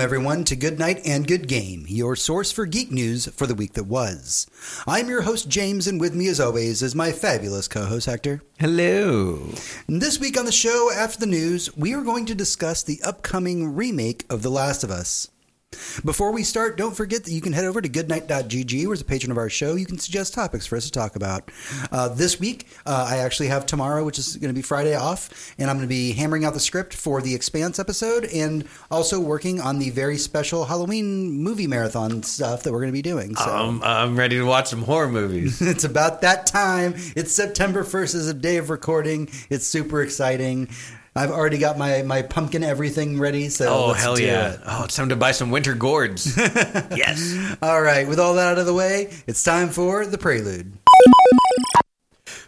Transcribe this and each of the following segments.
Welcome, everyone, to Good Night and Good Game, your source for geek news for the week that was. I'm your host, James, and with me, as always, is my fabulous co host, Hector. Hello. And this week on the show, after the news, we are going to discuss the upcoming remake of The Last of Us. Before we start, don't forget that you can head over to goodnight.gg, where as a patron of our show, you can suggest topics for us to talk about. Uh, this week, uh, I actually have tomorrow, which is going to be Friday off, and I'm going to be hammering out the script for the Expanse episode and also working on the very special Halloween movie marathon stuff that we're going to be doing. So Um, I'm ready to watch some horror movies. it's about that time. It's September 1st is a day of recording. It's super exciting. I've already got my, my pumpkin everything ready. So oh, hell yeah. it. Oh, it's time to buy some winter gourds. yes. All right, with all that out of the way, it's time for the prelude.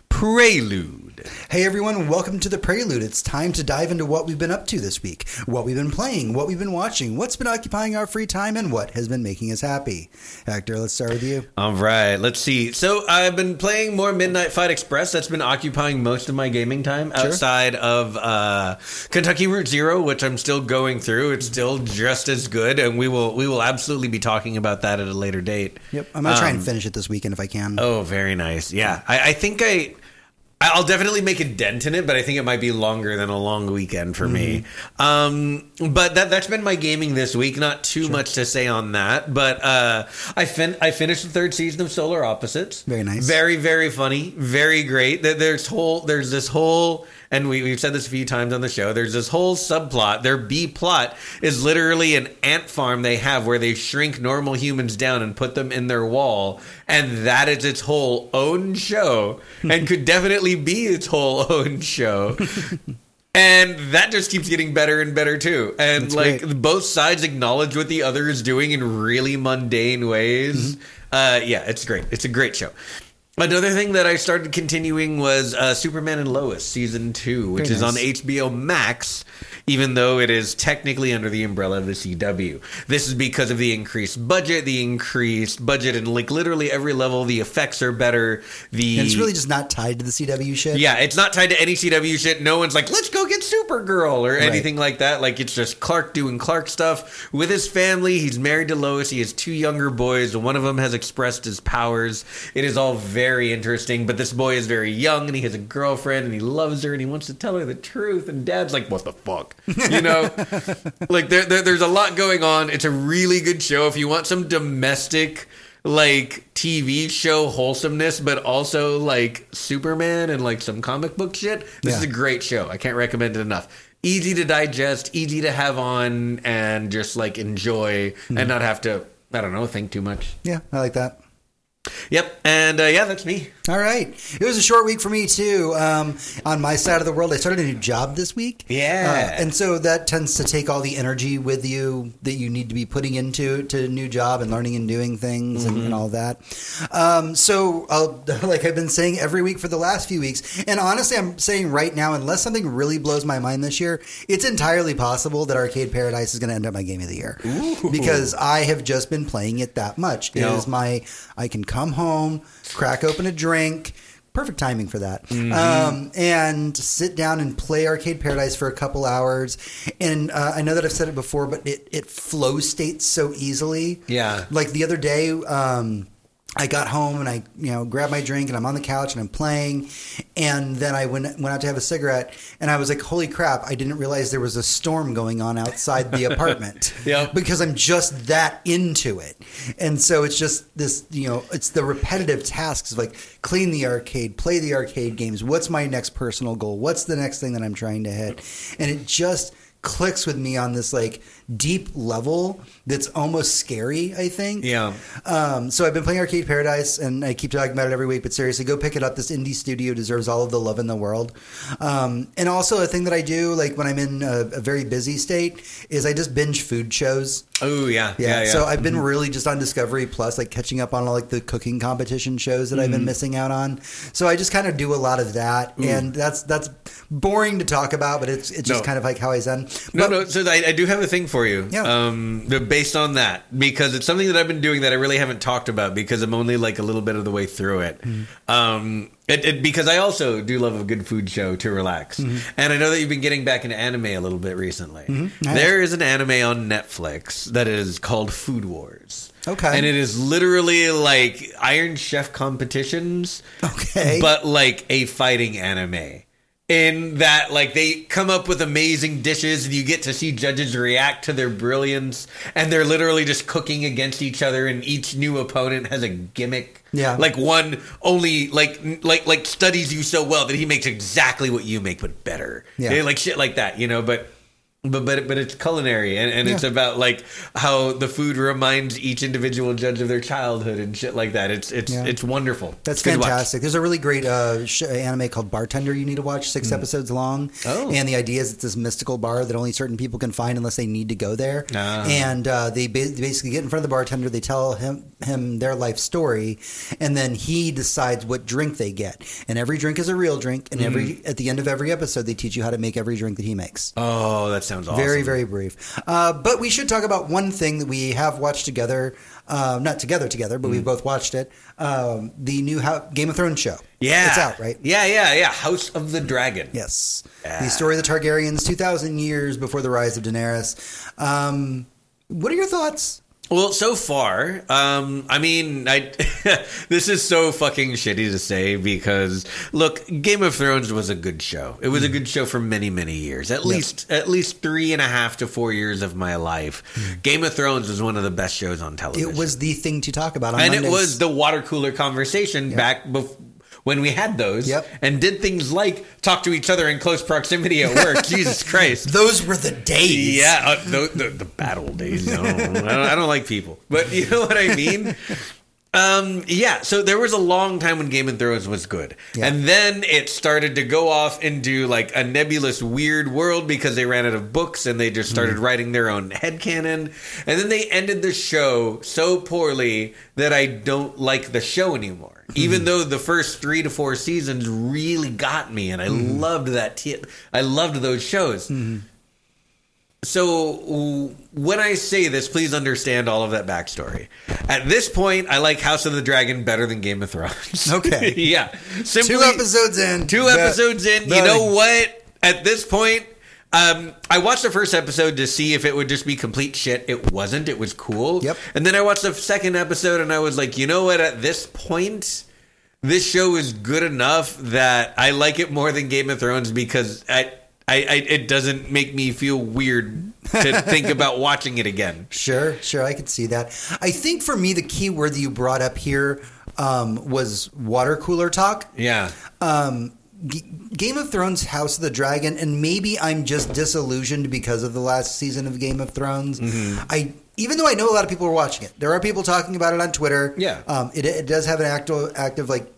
Prelude. Hey everyone, welcome to the prelude. It's time to dive into what we've been up to this week, what we've been playing, what we've been watching, what's been occupying our free time, and what has been making us happy. Hector, let's start with you. All right, let's see. So I've been playing more Midnight Fight Express. That's been occupying most of my gaming time outside of uh, Kentucky Route Zero, which I'm still going through. It's still just as good, and we will we will absolutely be talking about that at a later date. Yep, I'm gonna try and finish it this weekend if I can. Oh, very nice. Yeah, I, I think I. I'll definitely make a dent in it, but I think it might be longer than a long weekend for me. Um, but that that's been my gaming this week. Not too much to say on that, but uh, I fin- I finished the third season of Solar Opposites. Very nice. very very funny, very great. There's whole there's this whole and we, we've said this a few times on the show. There's this whole subplot. Their B plot is literally an ant farm they have where they shrink normal humans down and put them in their wall, and that is its whole own show, and could definitely be its whole own show. And that just keeps getting better and better too. And That's like great. both sides acknowledge what the other is doing in really mundane ways. Mm-hmm. Uh, yeah, it's great. It's a great show. Another thing that I started continuing was uh, Superman and Lois season two, which Very is on. HBO Max, even though it is technically under the umbrella of the CW. This is because of the increased budget, the increased budget, and like literally every level, the effects are better. The and it's really just not tied to the CW shit. yeah, it's not tied to any CW shit. No one's like, let's go get Supergirl or anything like that. Like, it's just Clark doing Clark stuff with his family. He's married to Lois. He has two younger boys. One of them has expressed his powers. It is all very interesting, but this boy is very young and he has a girlfriend and he loves her and he wants to tell her the truth. And dad's like, what the fuck? You know? like, there, there, there's a lot going on. It's a really good show. If you want some domestic like TV show wholesomeness, but also like Superman and like some comic book shit. This is a great show. I can't recommend it enough. Easy to digest, easy to have on, and just like enjoy and mm-hmm. not have to, I don't know, think too much. yeah, I like that. Yep. And uh, yeah, that's me. All right. It was a short week for me too. Um, on my side of the world, I started a new job this week. Yeah. Uh, and so that tends to take all the energy with you that you need to be putting into to a new job and learning and doing things and, and all that. Um, so I'll, like I've been saying every week for the last few weeks, and honestly, I'm saying right now, unless something really blows my mind this year, it's entirely possible that Arcade Paradise is going to end up my game of the year because I have just been playing it that much. It is my I can come home, crack open a drink. Perfect timing for that. Mm-hmm. Um, and sit down and play Arcade Paradise for a couple hours. And uh, I know that I've said it before, but it, it flow states so easily. Yeah. Like the other day, um, I got home and I, you know, grabbed my drink and I'm on the couch and I'm playing, and then I went went out to have a cigarette and I was like, "Holy crap! I didn't realize there was a storm going on outside the apartment." Yep. because I'm just that into it, and so it's just this, you know, it's the repetitive tasks of like clean the arcade, play the arcade games. What's my next personal goal? What's the next thing that I'm trying to hit? And it just clicks with me on this like deep level that's almost scary. I think. Yeah. Um, so I've been playing Arcade Paradise, and I keep talking about it every week. But seriously, go pick it up. This indie studio deserves all of the love in the world. Um, and also, a thing that I do, like when I'm in a, a very busy state, is I just binge food shows. Oh yeah. Yeah, Yeah. yeah. so I've been really just on Discovery Plus, like catching up on all like the cooking competition shows that I've been missing out on. So I just kind of do a lot of that, and that's that's boring to talk about, but it's it's just kind of like how I zen. No, but- no. So I, I do have a thing for you. Yeah. Um, based on that, because it's something that I've been doing that I really haven't talked about because I'm only like a little bit of the way through it. Mm-hmm. Um, it, it because I also do love a good food show to relax, Mm-hmm. and I know that you've been getting back into anime a little bit recently. Mm-hmm. There is an anime on Netflix that is called Food Wars. Okay. and it is literally like Iron Chef competitions. Okay. but like a fighting anime in that like they come up with amazing dishes and you get to see judges react to their brilliance and they're literally just cooking against each other and each new opponent has a gimmick Yeah. like one only like like like studies you so well that he makes exactly what you make but better Yeah. like shit like that you know but but but but it's culinary and, and it's about like how the food reminds each individual judge of their childhood and shit like that. It's it's Yeah. it's wonderful. That's It's good to watch. fantastic. There's a really great uh, sh- anime called Bartender you need to watch, six episodes long. Oh. And the idea is it's this mystical bar that only certain people can find unless they need to go there. Ah. And uh, they ba- they basically get in front of the bartender, they tell him him their life story, and then he decides what drink they get. And every drink is a real drink, and every at the end of every episode, they teach you how to make every drink that he makes. Oh, that sounds awesome. Very, very brief. Uh, but we should talk about one thing that we have watched together. Uh, not together, together, but Mm. we've both watched it. Um, the new Ho- Game of Thrones show. Yeah, It's out, right? Yeah, yeah, yeah. House of the Dragon. Yes. Yeah. The story of the Targaryens 2,000 years before the rise of Daenerys. Um, what are your thoughts? Well, so far, um, I mean, I this is so fucking shitty to say because look, Game of Thrones was a good show. It Mm. was a good show for many, many years. At least, at least three and a half to four years of my life. Game of Thrones was one of the best shows on television. Mm. It was the thing to talk about on and Mondays. it was the water cooler conversation back bef- when we had those Yep. and did things like talk to each other in close proximity at work. Jesus Christ. Those were the days. Yeah, uh, the, the, the battle days. No, I, don't, I don't like people, but you know what I mean. Um, yeah, so there was a long time when Game of Thrones was good, Yeah. and then it started to go off into like a nebulous, weird world because they ran out of books and they just hmm. started writing their own headcanon, and then they ended the show so poorly that I don't like the show anymore. Hmm. Even though the first three to four seasons really got me, and I hmm. loved that. T- I loved those shows. So when I say this, please understand all of that backstory. At this point, I like House of the Dragon better than Game of Thrones. Okay. yeah. Simply, Two episodes in. Two episodes in. You know what? At this point, um, I watched the first episode to see if it would just be complete shit. It wasn't. It was cool. Yep. And then I watched the second episode and I was like, you know what? At this point, this show is good enough that I like it more than Game of Thrones because I, I, I it doesn't make me feel weird to think about watching it again. Sure, sure, I could see that. I think for me, the key word that you brought up here um, was water cooler talk. Yeah. um, G- Game of Thrones House of the Dragon, and maybe I'm just disillusioned because of the last season of Game of Thrones. Mm-hmm. I even though I know a lot of people are watching it, there are people talking about it on Twitter. Yeah. um, it, it does have an active, active like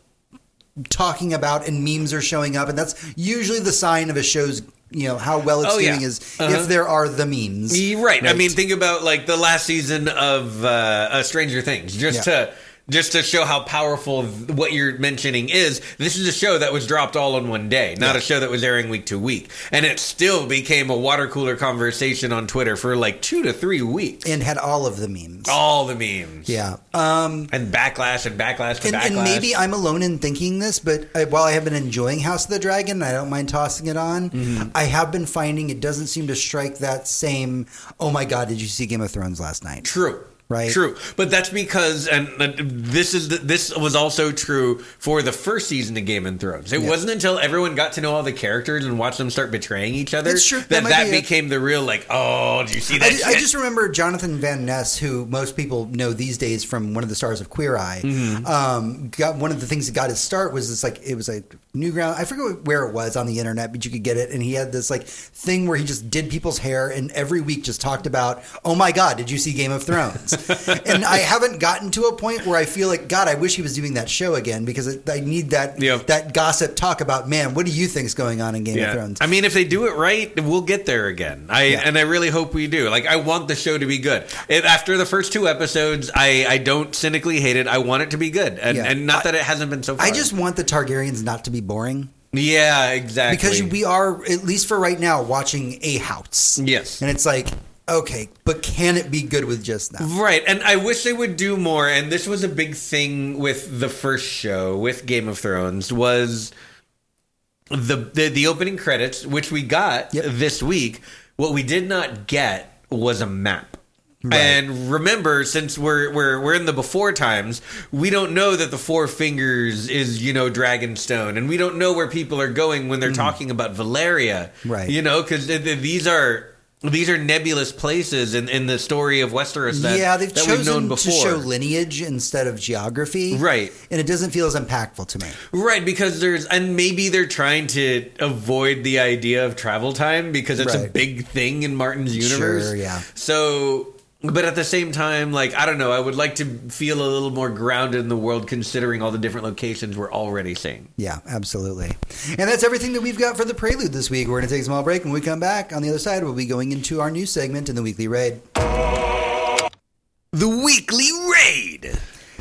talking about, and memes are showing up, and that's usually the sign of a show's you know how well it's Oh, yeah. doing is Uh-huh. if there are the means. You're right. I mean, think about like the last season of uh, uh, Stranger Things, just Yeah. to just to show how powerful what you're mentioning is. This is a show that was dropped all in one day, not Yeah. a show that was airing week to week, and it still became a water cooler conversation on Twitter for like two to three weeks. and had all of the memes. all the memes, Yeah. Um, and backlash and backlash to and, backlash. and maybe I'm alone in thinking this, but I, while I have been enjoying House of the Dragon, I don't mind tossing it on. Mm-hmm. I have been finding it doesn't seem to strike that same. Oh my God! Did you see Game of Thrones last night? True. Right. True. But that's because, and uh, this is the, this was also true for the first season of Game of Thrones. It Yeah. wasn't until everyone got to know all the characters and watched them start betraying each other That's true. That that that be it. became the real like, oh, did you see that? I, ju- I just remember Jonathan Van Ness, who most people know these days from one of the stars of Queer Eye. Mm-hmm. Um, got one of the things that got his start was this like it was a new ground. I forget where it was on the internet, but you could get it. And he had this like thing where he just did people's hair, and every week just talked about, oh my god, did you see Game of Thrones? and I haven't gotten to a point where I feel like God, I wish he was doing that show again because I need that Yeah. that gossip talk about man. What do you think is going on in Game of Thrones? I mean, if they do it right, we'll get there again. I Yeah. and I really hope we do. Like, I want the show to be good. It, after the first two episodes, I I don't cynically hate it. I want it to be good, and Yeah. and not that it hasn't been so far. I just want the Targaryens not to be boring. Yeah, exactly. because we are at least for right now watching a house. Yes. and it's like okay, but can it be good with just that? Right, and I wish they would do more. And this was a big thing with the first show with Game of Thrones was the the, the opening credits, which we got Yep. this week. What we did not get was a map. Right. And remember, since we're we're we're in the before times, we don't know that the four fingers is you know Dragonstone, and we don't know where people are going when they're talking about Valyria, Mm. Right. You know, because these are these are nebulous places in, in the story of Westeros that yeah, they've that we've known chosen before. to show lineage instead of geography, Right. And it doesn't feel as impactful to me. Right, because there's, and maybe they're trying to avoid the idea of travel time because it's a big thing in Martin's universe. Sure, yeah. So, but at the same time, like, I don't know, I would like to feel a little more grounded in the world considering all the different locations we're already seeing. Yeah, absolutely. And that's everything that we've got for the prelude this week. We're going to take a small break. When we come back, on the other side, we'll be going into our new segment in the weekly raid. The Weekly Raid!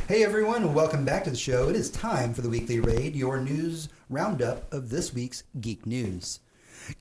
Hey everyone, welcome back to the show. It is time for the weekly raid, your news roundup of this week's geek news.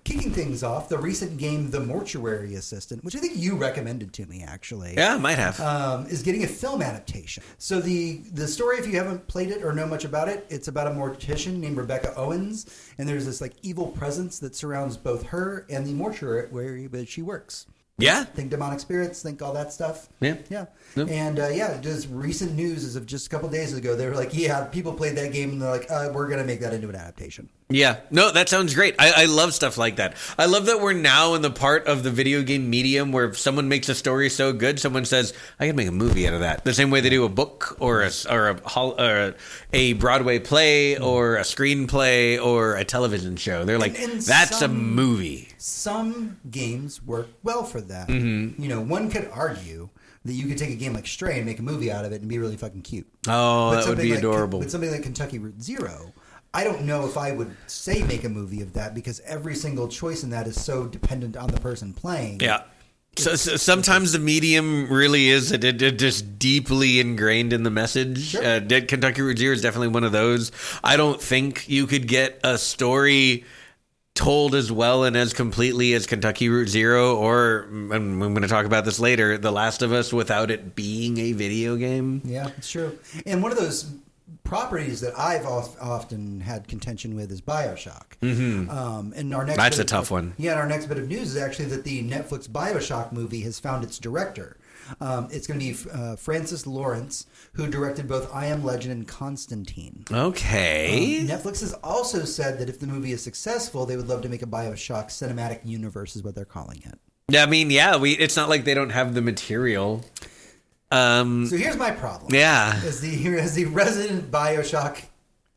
Kicking things off, the recent game The Mortuary Assistant, which I think you recommended to me actually. Yeah, might have. um, is getting a film adaptation. So the the story, if you haven't played it or know much about it, it's about a mortician named Rebecca Owens, and there's this like evil presence that surrounds both her and the mortuary where she works. yeah? Think demonic spirits, think all that stuff. Yeah. yeah, and uh, yeah. Just recent news as of just a couple days ago, they were like, yeah, people played that game, and they're like, uh, we're gonna make that into an adaptation. Yeah, no, that sounds great. I, I love stuff like that. I love that we're now in the part of the video game medium where if someone makes a story so good, someone says, "I can make a movie out of that." The same way they do a book or a or a or a Broadway play or a screenplay or a television show. They're like, And- and "That's a movie." Some games work well for that. Mm-hmm. You know, one could argue that you could take a game like Stray and make a movie out of it and be really fucking cute. Oh, that would be like, adorable. But something like Kentucky Route Zero, I don't know if I would say make a movie of that because every single choice in that is so dependent on the person playing. Yeah. So, so sometimes the medium really is it, it, it just deeply ingrained in the message. Sure. Uh, Dead Kentucky Route Zero is definitely one of those. I don't think you could get a story told as well and as completely as Kentucky Route Zero, or and I'm going to talk about this later, The Last of Us, without it being a video game. Yeah, it's true. And one of those properties that I've of- often had contention with is Bioshock. Mm-hmm. Um, and our next That's a of- tough one. Yeah, and our next bit of news is actually that the Netflix Bioshock movie has found its director. Um, it's going to be uh, Francis Lawrence, who directed both I Am Legend and Constantine. Okay. Um, Netflix has also said that if the movie is successful, they would love to make a Bioshock cinematic universe, is what they're calling it. I mean, yeah, we. It's not like they don't have the material. Um, So here's my problem. yeah. As the as the resident Bioshock,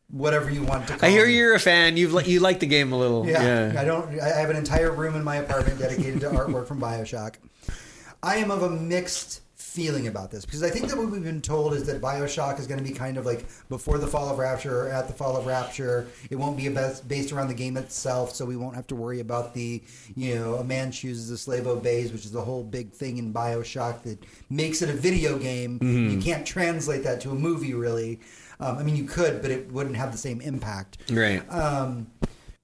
whatever you want to call I hear it. you're a fan. You've li- you like the game a little. Yeah, yeah. I don't. I have an entire room in my apartment dedicated to artwork from Bioshock. I am of a mixed feeling about this because I think that what we've been told is that Bioshock is going to be kind of like before the fall of Rapture or at the fall of Rapture. It won't be based based around the game itself, so we won't have to worry about the you know a man chooses a slave obeys, which is the whole big thing in Bioshock that makes it a video game. You can't translate that to a movie, really. Um, I mean, you could, but it wouldn't have the same impact. Right. Um,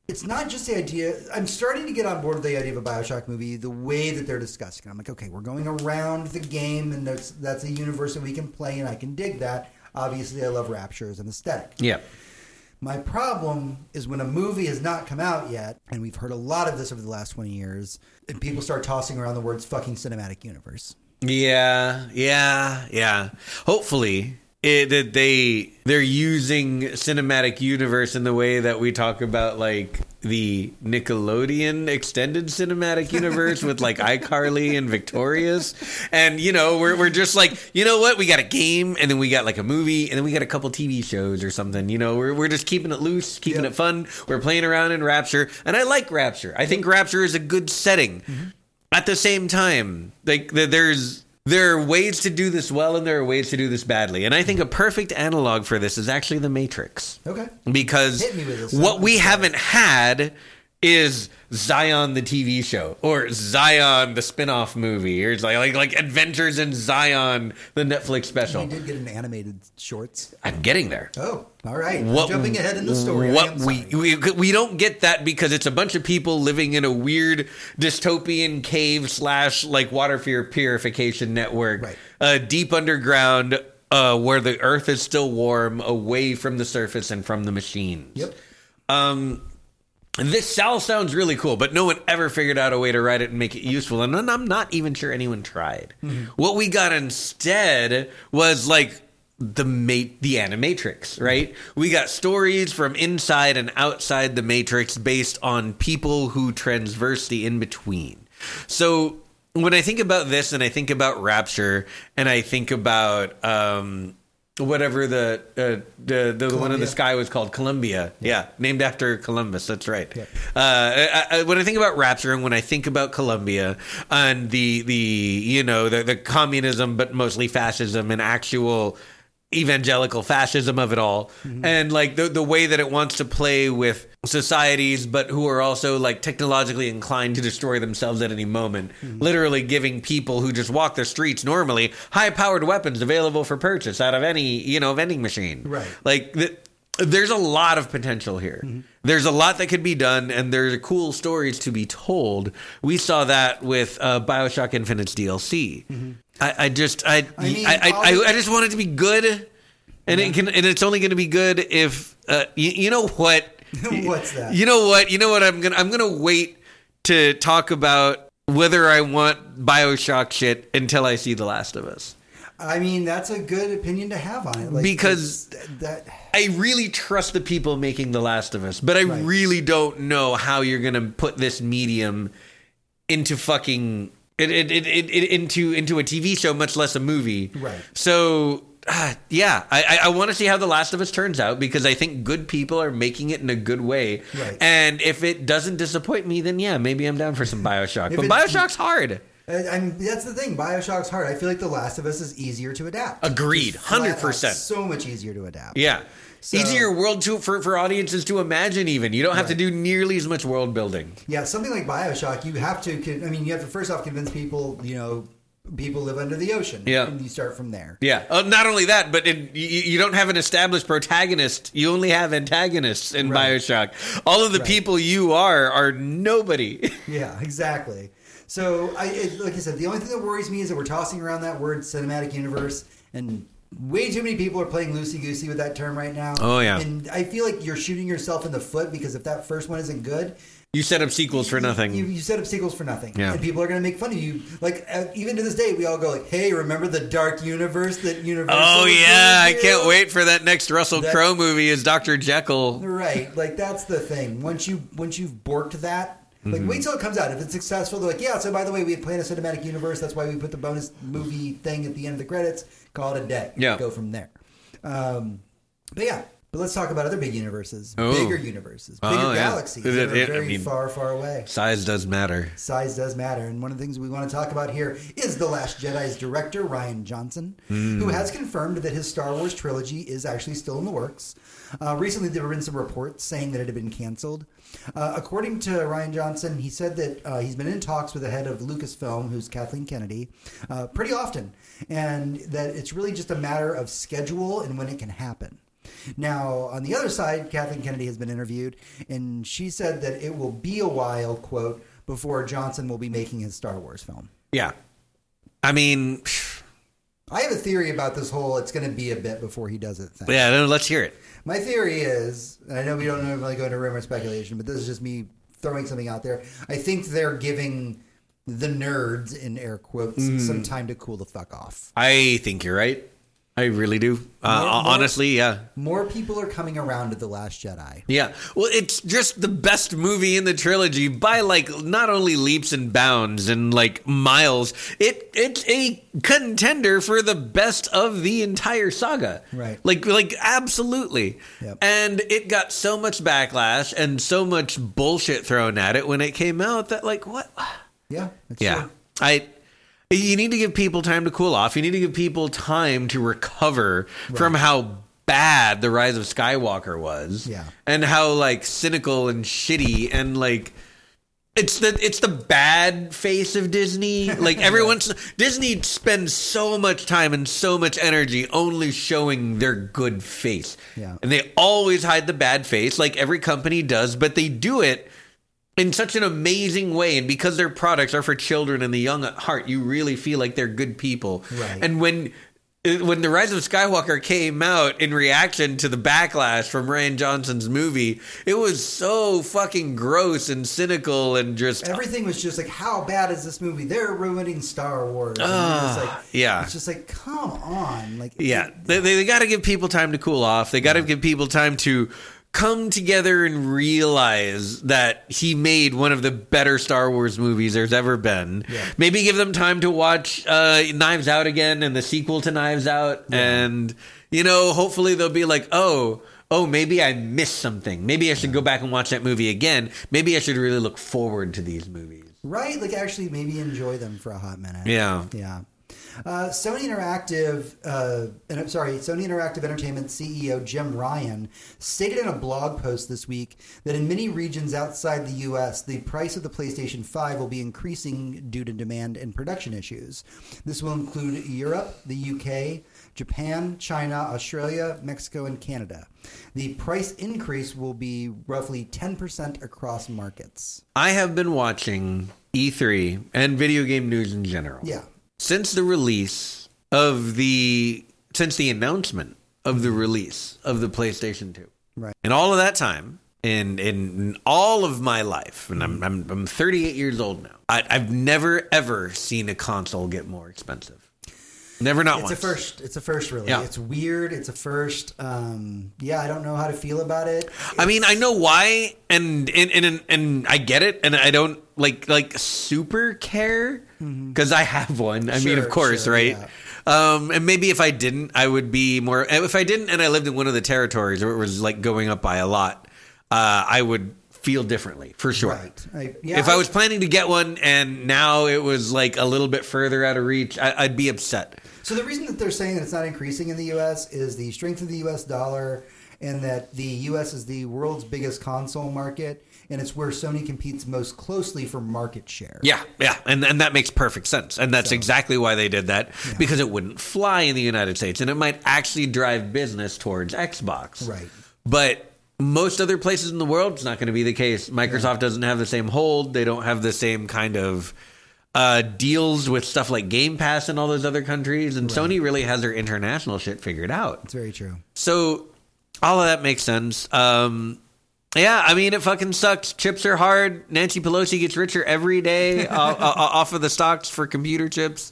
it's not just the idea. I'm starting to get on board with the idea of a Bioshock movie. The way that they're discussing, it. I'm like, okay, we're going around the game, and that's that's a universe that we can play, and I can dig that. Obviously, I love Rapture as an aesthetic. yeah. My problem is when a movie has not come out yet, and we've heard a lot of this over the last 20 years, and people start tossing around the words "fucking cinematic universe." Yeah, yeah, yeah. Hopefully, it, that they they're using cinematic universe in the way that we talk about like the Nickelodeon extended cinematic universe with like iCarly and Victorious, and you know we're we're just like you know what we got a game and then we got like a movie and then we got a couple TV shows or something. You know we're we're just keeping it loose, keeping Yep. it fun. We're playing around in Rapture, and I like Rapture. I think Rapture is a good setting mm-hmm. at the same time like th- there's there are ways to do this well and there are ways to do this badly and i think a perfect analog for this is actually the matrix Okay. because Hit me with this. what we I'm sorry. haven't had is Zion the TV show or Zion the spin-off movie or it's like like, like Adventures in Zion the Netflix special. We did get an animated shorts. I'm getting there. Oh, all right. I'm jumping ahead in the story. What we, we we don't get that because it's a bunch of people living in a weird dystopian cave slash like water fear purification network, Right. uh, deep underground, uh, where the earth is still warm, away from the surface and from the machines. Yep. Um, this all sounds really cool, but no one ever figured out a way to write it and make it useful, and I'm not even sure anyone tried. What we got instead was like the mate, the animatrix, right? We got stories from inside and outside the matrix based on people who transverse the in between. So when I think about this, and I think about Rapture, and I think about um, whatever the uh, the the one in the sky was called Columbia. Yeah, named after Columbus. That's right. Yeah. Uh, I, I, when I think about Rapture and when I think about Columbia and the the you know the the communism, but mostly fascism and actual evangelical fascism of it all and like the the way that it wants to play with societies but who are also like technologically inclined to destroy themselves at any moment literally giving people who just walk the streets normally high powered weapons available for purchase out of any you know vending machine Right. like the, there's a lot of potential here. Mm-hmm. There's a lot that could be done, and there's cool stories to be told. We saw that with uh, Bioshock Infinite's DLC. I, I just, I. I mean, I, I, I, just want it to be good, and it can, and it's only going to be good if, uh, you, you know what? What's that? You know what? You know what? I'm gonna, I'm gonna wait to talk about whether I want Bioshock shit until I see The Last of Us. I mean, that's a good opinion to have on it. Like, Because- that I really trust the people making The Last of Us, but I Right. really don't know how you're going to put this medium into fucking it, it, it, it, into into a TV show, much less a movie. Right. So. ah, yeah, I, I, I want to see how The Last of Us turns out because I think good people are making it in a good way. Right. And if it doesn't disappoint me, then yeah, maybe I'm down for some Bioshock. But Bioshock's hard. I mean, that's the thing. Bioshock's hard. I feel like The Last of Us is easier to adapt. Agreed. Out 100%. So much easier to adapt. Yeah. So- Easier world to for, for audiences to imagine even. You don't have to do nearly as much world building. Yeah, something like Bioshock, you have to. I mean, you have to first off convince people. You know, people live under the ocean. Yeah. and you start from there. Yeah. Uh, not only that, but in, you, you don't have an established protagonist. You only have antagonists in Right. Bioshock. All of the Right. people you are are nobody. Yeah, exactly. So, I it, like I said, the only thing that worries me is that we're tossing around that word cinematic universe, and way too many people are playing loosey goosey with that term right now. Oh, yeah. and I feel like you're shooting yourself in the foot because if that first one isn't good, you set up sequels for nothing. You, you set up sequels for nothing, Yeah. and people are going to make fun of you. Like uh, even to this day, we all go like, "Hey, remember the dark universe that Universal?" oh yeah, I can't wait for that next Russell Crowe movie as Dr. Jekyll. Right, like that's the thing. Once you once you've borked that, Mm-hmm. like wait till it comes out. If it's successful, they're like, yeah. So by the way, we had planned a cinematic universe. That's why we put the bonus movie thing at the end of the credits. Call it a day. Yeah. go from there. Um, but yeah, but let's talk about other big universes, Oh. bigger universes, bigger Oh, galaxies It- that are it- I very mean- far, far away. Size does matter. Size does matter, and one of the things we want to talk about here is The Last Jedi's director, Rian Johnson, Hmm. who has confirmed that his Star Wars trilogy is actually still in the works. Uh, recently, there have been some reports saying that it had been canceled. Uh, according to Rian Johnson, he said that uh, he's been in talks with the head of Lucasfilm, who's Kathleen Kennedy, uh, pretty often, and that it's really just a matter of schedule and when it can happen. Now, on the other side, Kathleen Kennedy has been interviewed, and she said that it will be a while, quote, before Johnson will be making his Star Wars film. Yeah. I mean, I have a theory about this whole it's going to be a bit before he does it thing. yeah, no, let's hear it. My theory is, and I know we don't normally go into rumor speculation, but this is just me throwing something out there. I think they're giving the nerds, in air quotes, Mm. some time to cool the fuck off. I think you're right. I really do. Uh, More- more- honestly, yeah. More people are coming around to The Last Jedi. Yeah. Well, it's just the best movie in the trilogy by like not only leaps and bounds and like miles. It it's a contender for the best of the entire saga. Right. Like like absolutely. Yep. And it got so much backlash and so much bullshit thrown at it when it came out that like what Yeah, that's yeah. true. I you need to give people time to cool off. You need to give people time to recover from how bad the rise of skywalker was Yeah. and how like cynical and shitty and like it's the it's the bad face of Disney. Like everyone's Disney spends so much time and so much energy only showing their good face. Yeah. And they always hide the bad face like every company does, but they do it in such an amazing way and because their products are for children and the young at heart, you really feel like they're good people. Right. And when uh, when the Rise of Skywalker came out in reaction to the backlash from Rian Johnson's movie, it was so fucking gross and cynical and just Everything was just like, how bad is this movie? They're ruining Star Wars. And you're like, ah, yeah. It's just like, come on. Like, Yeah, they, they, they got to give people time to cool off. They got to give people time to come together and realize that he made one of the better Star Wars movies there's ever been. Yeah. Maybe give them time to watch uh, Knives Out again and the sequel to Knives Out, and you know, hopefully they'll be like, oh. Oh, maybe I missed something. Maybe I should go back and watch that movie again. Maybe I should really look forward to these movies. Right? Like, actually, maybe enjoy them for a hot minute. Yeah. Yeah. Uh, Sony Interactive, uh, and I'm sorry, Sony Interactive Entertainment CEO Jim Ryan stated in a blog post this week that in many regions outside the U.S., the price of the PlayStation 5 will be increasing due to demand and production issues. This will include Europe, the U.K., Japan, China, Australia, Mexico, and Canada. The price increase will be roughly 10% across markets. I have been watching E3 and video game news in general. Yeah. Since the release of the since the announcement of the mm-hmm. release of the PlayStation 2. Right. And all of that time in in all of my life, and I'm mm-hmm. I'm, I'm 38 years old now. I, I've never ever seen a console get more expensive. Never not It's once. a first. It's a first, really. Yeah. It's weird. It's a first. Um, yeah, I don't know how to feel about it. I mean, I know why, and and and and I get it, and I don't like like super care because I have one. I mean, of course, sure, right? yeah. Um, and maybe if I didn't, I would be more. If I didn't, and I lived in one of the territories where it was like going up by a lot, uh, I would feel differently for sure. Right. I, yeah, if I was planning to get one and now it was like a little bit further out of reach, I, I'd be upset. So the reason that they're saying that it's not increasing in the U.S. is the strength of the U.S. dollar, and that the U.S. is the world's biggest console market, and it's where Sony competes most closely for market share. Yeah, yeah, and and that makes perfect sense, and that's exactly why they did that because it wouldn't fly in the United States, and it might actually drive business towards Xbox. Right. But most other places in the world, it's not going to be the case. Microsoft doesn't have the same hold. They don't have the same kind of uh, deals with stuff like Game Pass in all those other countries, and Sony really has their international shit figured out. It's very true. So all of that makes sense. Um, yeah, I mean, it fucking sucks. Chips are hard. Nancy Pelosi gets richer every day off, off of the stocks for computer chips.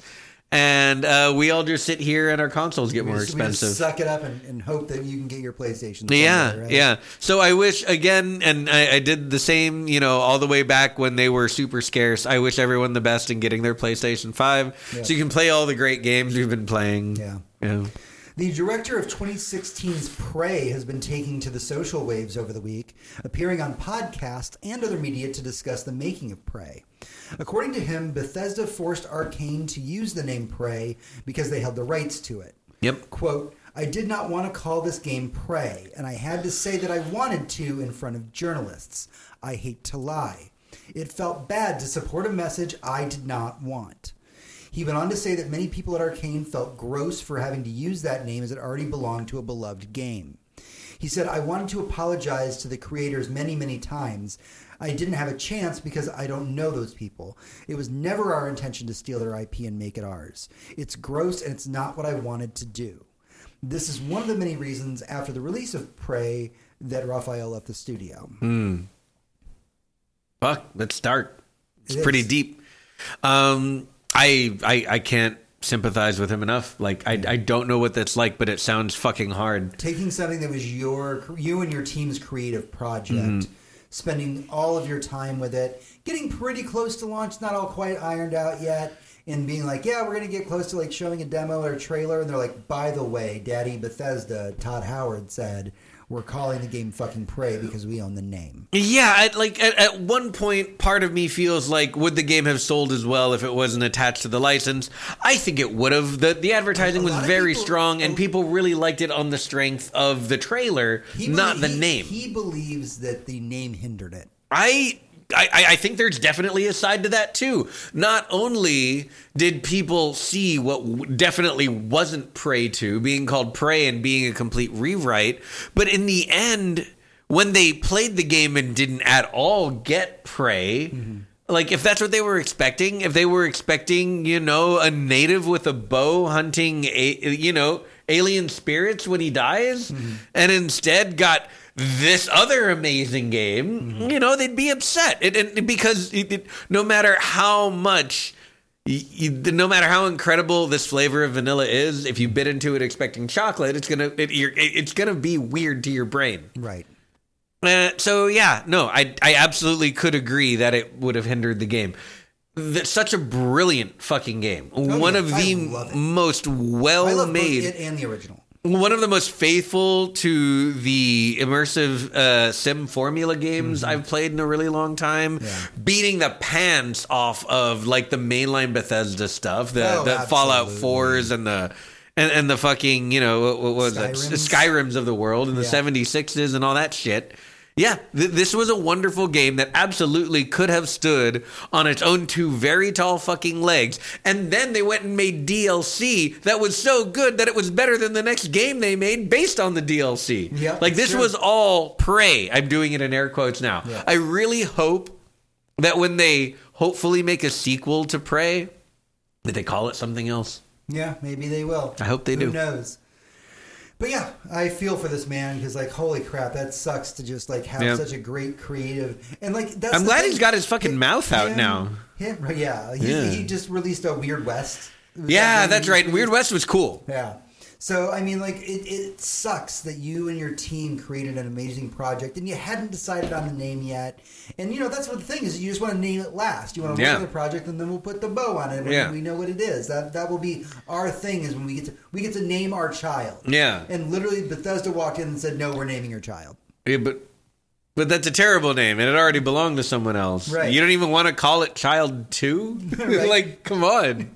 And uh, we all just sit here and our consoles get We more just, expensive. suck it up and, and hope that you can get your PlayStation. Yeah, right? yeah. So I wish again, and I, I did the same, you know, all the way back when they were super scarce. I wish everyone the best in getting their PlayStation Five, Yeah. so you can play all the great games we've been playing. Yeah. yeah. The director of 2016's Prey has been taking to the social waves over the week, appearing on podcasts and other media to discuss the making of Prey. According to him, Bethesda forced Arcane to use the name Prey because they held the rights to it. Yep. Quote, I did not want to call this game Prey, and I had to say that I wanted to in front of journalists. I hate to lie. It felt bad to support a message I did not want. He went on to say that many people at Arcane felt gross for having to use that name as it already belonged to a beloved game. He said, I wanted to apologize to the creators many, many times. I didn't have a chance because I don't know those people. It was never our intention to steal their IP and make it ours. It's gross and it's not what I wanted to do. This is one of the many reasons after the release of Prey that Raphael left the studio. Fuck, let's start. It's It pretty deep. Um, I, I I can't sympathize with him enough. Like I I don't know what that's like, but it sounds fucking hard. taking something that was your you and your team's creative project mm-hmm. spending all of your time with it getting pretty close to launch not all quite ironed out yet and being like yeah we're gonna get close to like showing a demo or a trailer and they're like by the way daddy bethesda todd howard said we're calling the game fucking Prey because we own the name. Yeah, I, like at, at one point, part of me feels like would the game have sold as well if it wasn't attached to the license? I think it would have. the The advertising was very people- strong, and oh. people really liked it on the strength of the trailer, not the he- name. He believes that the name hindered it. I, I I think there's definitely a side to that too. Not only did people see what definitely wasn't Prey to, being called Prey and being a complete rewrite, but in the end, when they played the game and didn't at all get Prey. Mm-hmm. Like if that's what they were expecting, if they were expecting, you know, a native with a bow hunting, a, you know, alien spirits when he dies, mm-hmm. and instead got this other amazing game, you know, they'd be upset. It, it, because it, no matter how much, y- y- no matter how incredible this flavor of vanilla is, if you bit into it expecting chocolate, it's gonna it, you're, it- it's gonna be weird to your brain. Right. Uh, so yeah, no, I I absolutely could agree that it would have hindered the game. That's such a brilliant fucking game. One yeah, of I the most well made it and the original. One of the most faithful to the immersive uh, sim formula games I've played in a really long time. Mm-hmm. Yeah. Beating the pants off of like the mainline Bethesda stuff, the, Oh, the Fallout 4s and the and, and the fucking you know what, what was it Skyrims. Skyrims of the world and the 76s and all that shit. Yeah, th- this was a wonderful game that absolutely could have stood on its own two very tall fucking legs. And then they went and made DLC that was so good that it was better than the next game they made based on the DLC. Yeah, like this sure. was all prey. I'm doing it in air quotes now. Yeah. I really hope that when they hopefully make a sequel to Prey, that they call it something else. Yeah, maybe they will. I hope they Who do. Who knows? But yeah, I feel for this man because, like, holy crap, that sucks to just like have Yeah. such a great creative and like. That's I'm glad thing. he's got his fucking mouth out Him- now. Him, yeah, he, Yeah. he just released a Weird West. Was Yeah, that that's right. Weird West was cool. Yeah. So I mean, like, it, it sucks that you and your team created an amazing project and you hadn't decided on the name yet. And you know that's what the thing is. You just want to name it last. You want to Yeah. the project and then we'll put the bow on it when Yeah. we know what it is. That that will be our thing. Is when we get to we get to name our child. Yeah. And literally, Bethesda walked in and said, "No, we're naming your child." Yeah, but but that's a terrible name, and it already belonged to someone else. Right. You don't even want to call it Child Two. Right. like, come on,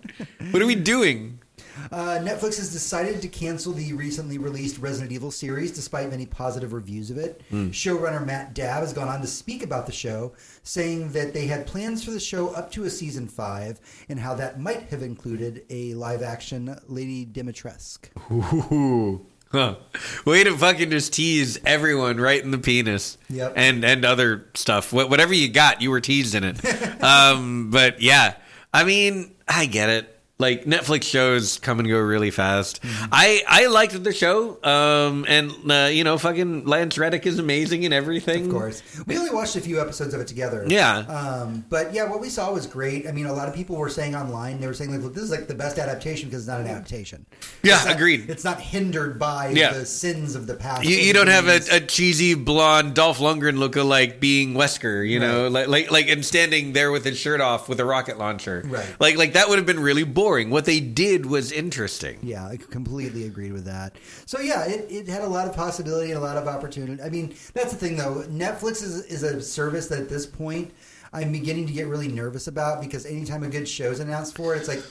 what are we doing? Uh, Netflix has decided to cancel the recently released Resident Evil series despite many positive reviews of it. Showrunner Matt Dabb has gone on to speak about the show, saying that they had plans for the show up to a season five and how that might have included a live action Lady Dimitrescu. Ooh. Huh. Way to fucking just tease everyone right in the penis. Yep. And and other stuff. Wh- Whatever you got, you were teased in it. um, but yeah, I mean, I get it. Like Netflix shows come and go really fast. Mm-hmm. I I liked the show, um, and uh, you know, fucking Lance Reddick is amazing in everything. Of course. We only watched a few episodes of it together. Yeah. Um, but yeah, what we saw was great. I mean, a lot of people were saying online, they were saying, like, look, this is like the best adaptation because it's not an adaptation. Yeah, It's not- agreed. It's not hindered by Yeah. the sins of the past. You, you don't have a, a cheesy blonde Dolph Lundgren lookalike being Wesker, you know, like like like and standing there with his shirt off with a rocket launcher, Right. Like like that would have been really boring. What they did was interesting. Yeah, I completely agreed with that. So yeah, it, it had a lot of possibility and a lot of opportunity. I mean, that's the thing though. Netflix is is a service that at this point I'm beginning to get really nervous about because anytime a good show's announced for it, it's like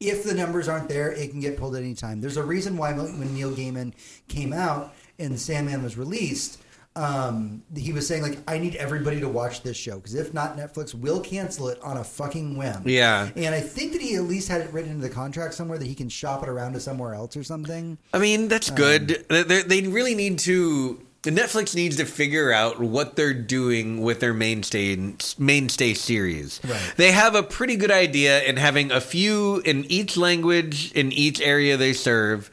if the numbers aren't there, it can get pulled at any time. There's a reason why when Neil Gaiman came out and Sandman was released, um, he was saying like, I need everybody to watch this show because if not, Netflix will cancel it on a fucking whim. Yeah. And I think that he at least had it written into the contract somewhere that he can shop it around to somewhere else or something. I mean, that's good. They- they, they really need to. Netflix needs to figure out what they're doing with their mainstay mainstay series. Right. They have a pretty good idea in having a few in each language in each area they serve.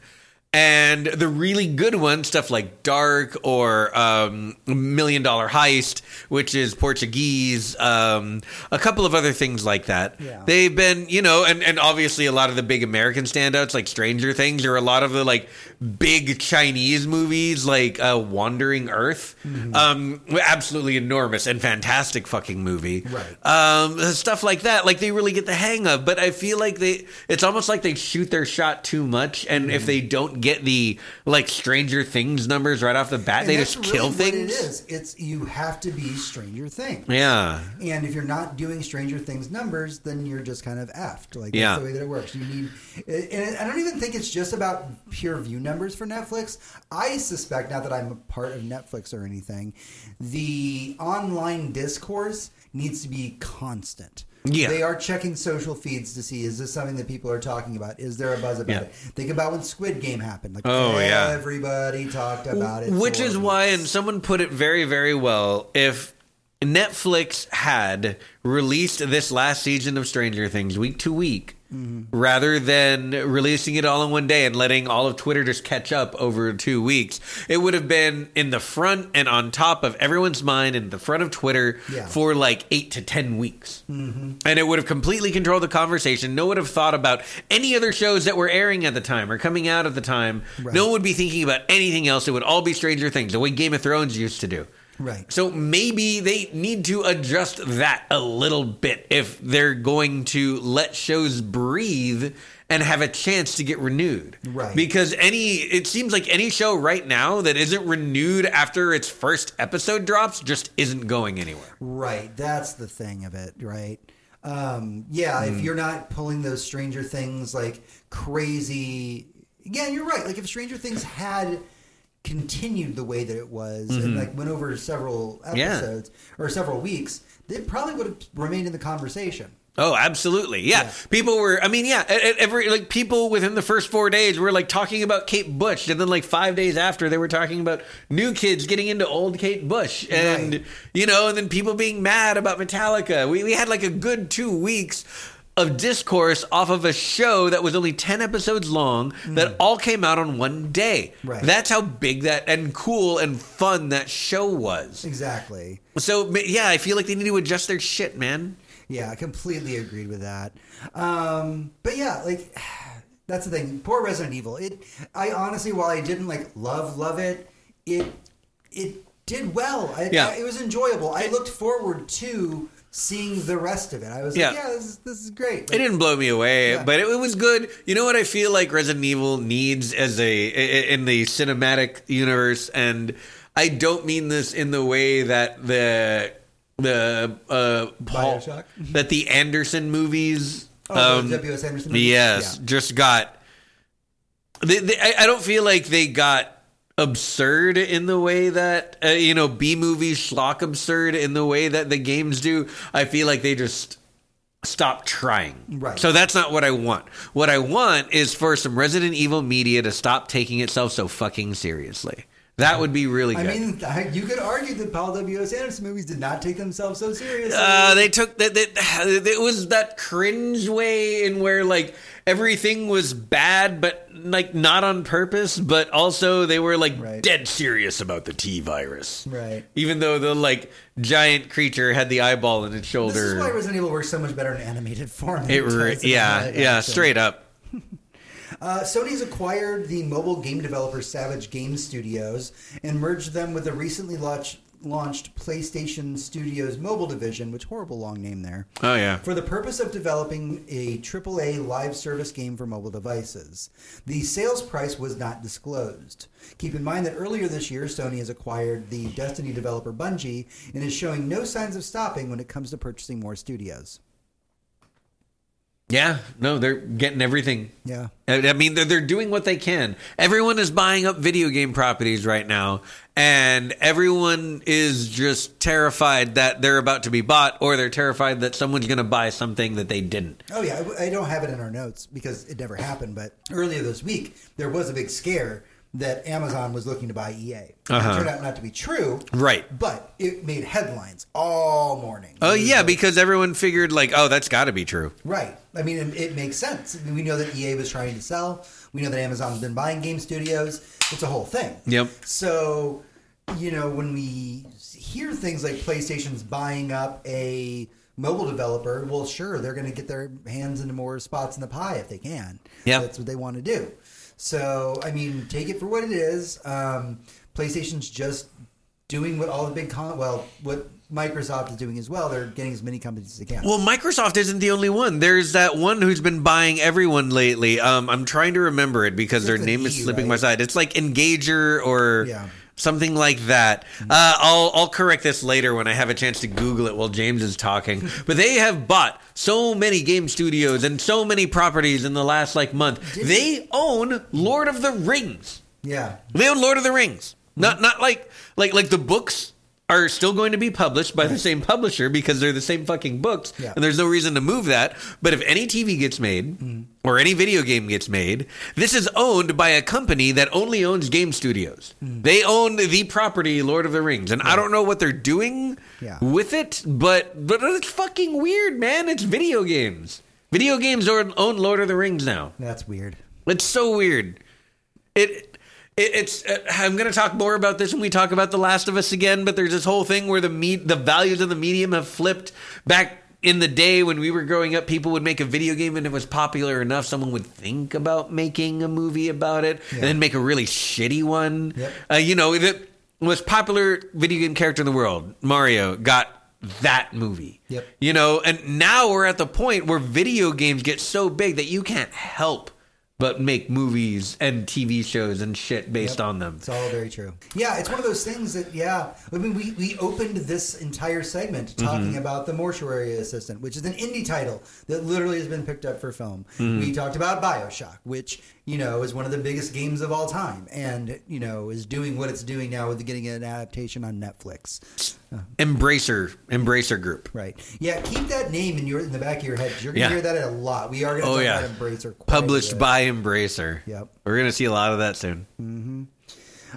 And the really good ones, stuff like Dark or um, Million Dollar Heist, which is Portuguese, um, a couple of other things like that. Yeah. They've been, you know, and, and obviously a lot of the big American standouts like Stranger Things or a lot of the like big Chinese movies like uh, Wandering Earth. Mm-hmm. Um, absolutely enormous and fantastic fucking movie. Right. Um, stuff like that, like they really get the hang of. But I feel like they, it's almost like they shoot their shot too much. And if they don't get get the like Stranger Things numbers right off the bat. And they just kill really what things. It is. It's you have to be Stranger Things. Yeah. And if you're not doing Stranger Things numbers, then you're just kind of effed. Like that's Yeah. the way that it works. You need, and I don't even think it's just about pure view numbers for Netflix. I suspect, not that I'm a part of Netflix or anything, the online discourse needs to be constant. Yeah. They are checking social feeds to see is this something that people are talking about? Is there a buzz about Yeah. it? Think about when Squid Game happened. Like Oh, yeah. everybody talked about it. Which is weeks. why, and someone put it very, very well. If Netflix had released this last season of Stranger Things week to week, Mm-hmm. rather than releasing it all in one day and letting all of Twitter just catch up over two weeks, it would have been in the front and on top of everyone's mind in the front of Twitter Yeah. for like eight to ten weeks. Mm-hmm. And it would have completely controlled the conversation. No one would have thought about any other shows that were airing at the time or coming out at the time. Right. No one would be thinking about anything else. It would all be Stranger Things, the way Game of Thrones used to do. Right. So maybe they need to adjust that a little bit if they're going to let shows breathe and have a chance to get renewed. Right. Because any it seems like any show right now that isn't renewed after its first episode drops just isn't going anywhere. Right. That's the thing of it, right? Um, yeah, Hmm. if you're not pulling those Stranger Things like crazy. yeah, you're right. Like if Stranger Things had continued the way that it was and like went over several Mm-hmm. Yeah. episodes or several weeks, it probably would have remained in the conversation. Oh, absolutely. Yeah. Yeah. People were, I mean, yeah, every, like, people within the first four days were, like, talking about Kate Bush. And then, like, five days after, they were talking about new kids getting into old Kate Bush. And, Right. you know, and then people being mad about Metallica. We, we had, like, a good two weeks of discourse off of a show that was only 10 episodes long that all came out on one day. Mm. Right. That's how big that and cool and fun that show was. Exactly. So, yeah, I feel like they need to adjust their shit, man. Yeah, I completely agreed with that. Um, but yeah, like that's the thing. Poor Resident Evil. It. I honestly, while I didn't like love love it, it it did well. I, Yeah. I- it was enjoyable. I looked forward to seeing the rest of it. I was Yeah. like, yeah, this is, this is great. It didn't blow me away, Yeah. but it, it was good. You know what I feel like Resident Evil needs as a in the cinematic universe, and I don't mean this in the way that the the uh, Paul, Bioshock? that the Anderson movies. Oh, um, the W.S. Anderson movies? Yes, Yeah. just got. They, they, I, I don't feel like they got absurd in the way that uh, you know B movies schlock absurd in the way that the games do. I feel like they just stop trying. Right. So that's not what I want. What I want is for some Resident Evil media to stop taking itself so fucking seriously. That would be really good. I mean, you could argue that Paul W.S. Anderson movies did not take themselves so seriously. Uh, they took that. that- It was that cringe way in where like everything was bad, but like not on purpose, but also they were like Right. dead serious about the T virus. right. Even though the like giant creature had the eyeball in its shoulder. This is why Resident Evil works so much better in animated form. it in yeah, yeah, straight up. Uh, Sony's acquired the mobile game developer Savage Game Studios and merged them with the recently launched, launched PlayStation Studios mobile division, which horrible long name there, Oh yeah. for the purpose of developing a AAA live service game for mobile devices. The sales price was not disclosed. Keep in mind that earlier this year, Sony has acquired the Destiny developer Bungie and is showing no signs of stopping when it comes to purchasing more studios. Yeah, no, they're getting everything. Yeah. I I mean, they're, they're doing what they can. Everyone is buying up video game properties right now, and everyone is just terrified that they're about to be bought, or they're terrified that someone's going to buy something that they didn't. Oh yeah, I I don't have it in our notes because it never happened. But earlier this week, there was a big scare that Amazon was looking to buy EA. Uh-huh. It turned out not to be true, Right. But it made headlines all morning. Oh yeah, like- because everyone figured like, oh, that's got to be true. right. I mean, it, it makes sense. I mean, we know that EA was trying to sell. We know that Amazon's been buying game studios. It's a whole thing. Yep. So, you know, when we hear things like PlayStation's buying up a mobile developer, well, sure, they're going to get their hands into more spots in the pie if they can. Yep. That's what they want to do. So, I mean, take it for what it is. Um, PlayStation's just doing what all the big con well, what Microsoft is doing as well. They're getting as many companies as they can. Well, Microsoft isn't the only one. There's that one who's been buying everyone lately. Um, I'm trying to remember it because their It's name is E, slipping right? my side. It's like Engager or Yeah. Something like that. Mm. Uh, I'll I'll correct this later when I have a chance to Google it while James is talking. But they have bought so many game studios and so many properties in the last like month. Did they own Lord of the Rings. yeah, They own Lord of the Rings. Mm-hmm. Not not like like like the books are still going to be published by the same publisher because they're the same fucking books Yeah. and there's no reason to move that. But if any TV gets made mm. Or any video game gets made, this is owned by a company that only owns game studios. They own the property Lord of the Rings. And I don't know what they're doing Yeah. with it, but but it's fucking weird, man. It's video games. Video games own own Lord of the Rings now. that's weird. It's so weird. It, it it's. Uh, I'm going to talk more about this when we talk about The Last of Us again. But there's this whole thing where the me- the values of the medium have flipped. Back in the day when we were growing up, people would make a video game and it was popular enough, someone would think about making a movie about it, and then make a really shitty one. Yep. Uh, you know, the most popular video game character in the world, Mario, got that movie. Yep. You know, and now we're at the point where video games get so big that you can't help but make movies and TV shows and shit based Yep. on them. It's all very true. Yeah, it's one of those things that yeah. I mean, we we opened this entire segment talking Mm-hmm. about the Mortuary Assistant, which is an indie title that literally has been picked up for film. Mm-hmm. We talked about Bioshock, which you know is one of the biggest games of all time, and you know is doing what it's doing now with getting an adaptation on Netflix. Embracer, Embracer Group. Right. Yeah. Keep that name in your in the back of your head. You're gonna Yeah. hear that a lot. We are gonna Oh talk yeah, about Embracer. published bit. Embracer. Yep. we're gonna see a lot of that soon.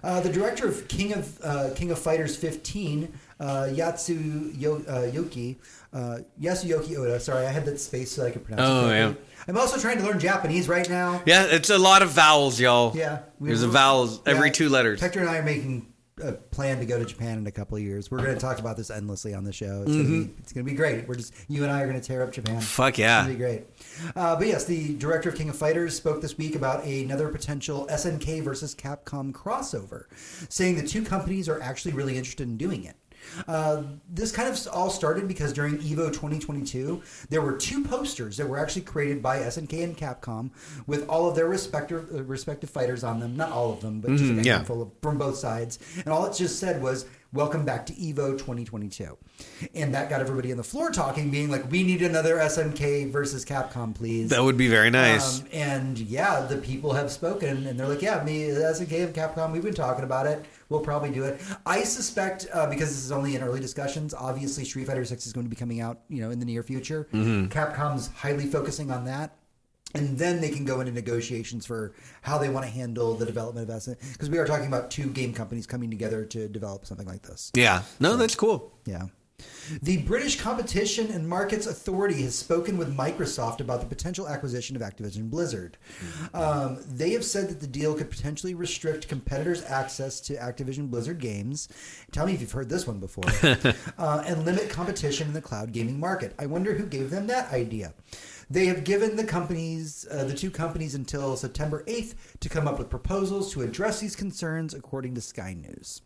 Uh, the director of King of uh, King of Fighters 15, uh, Yatsu Yo, uh, Yoki, uh, Yasuyoki Oda. Sorry, I had that space so I could pronounce Oh, it. yeah. I'm also trying to learn Japanese right now. Yeah, it's a lot of vowels, y'all. Yeah, we- there's a vowels every yeah, two letters. Hector and I are making a plan to go to Japan in a couple of years. We're going to talk about this endlessly on the show. It's going to be it's going to be great. We're just you and I are going to tear up Japan. Fuck yeah, It's yeah. gonna be great. Uh, but yes, the director of King of Fighters spoke this week about another potential SNK versus Capcom crossover, saying the two companies are actually really interested in doing it. Uh, this kind of all started because during EVO 2022, there were two posters that were actually created by SNK and Capcom with all of their respective uh, respective fighters on them. Not all of them, but just a yeah. handful of, from both sides. And all it just said was, Welcome back to EVO 2022. And that got everybody on the floor talking, being like, We need another SNK versus Capcom, please. That would be very nice. Um, and yeah, the people have spoken, and they're like, "Yeah, me, SNK and Capcom, we've been talking about it. We'll probably do it." I suspect uh, because this is only in early discussions. Obviously, Street Fighter Six is going to be coming out, you know, in the near future. Mm-hmm. Capcom's highly focusing on that. And then they can go into negotiations for how they want to handle the development of SNK. Because we are talking about two game companies coming together to develop something like this. yeah, no, that's cool. Yeah. The British Competition and Markets Authority has spoken with Microsoft about the potential acquisition of Activision Blizzard. Um, they have said that the deal could potentially restrict competitors' access to Activision Blizzard games. Tell me if you've heard this one before. uh, and limit competition in the cloud gaming market. I wonder who gave them that idea. They have given the companies, uh, the two companies, until September 8th to come up with proposals to address these concerns, according to Sky News.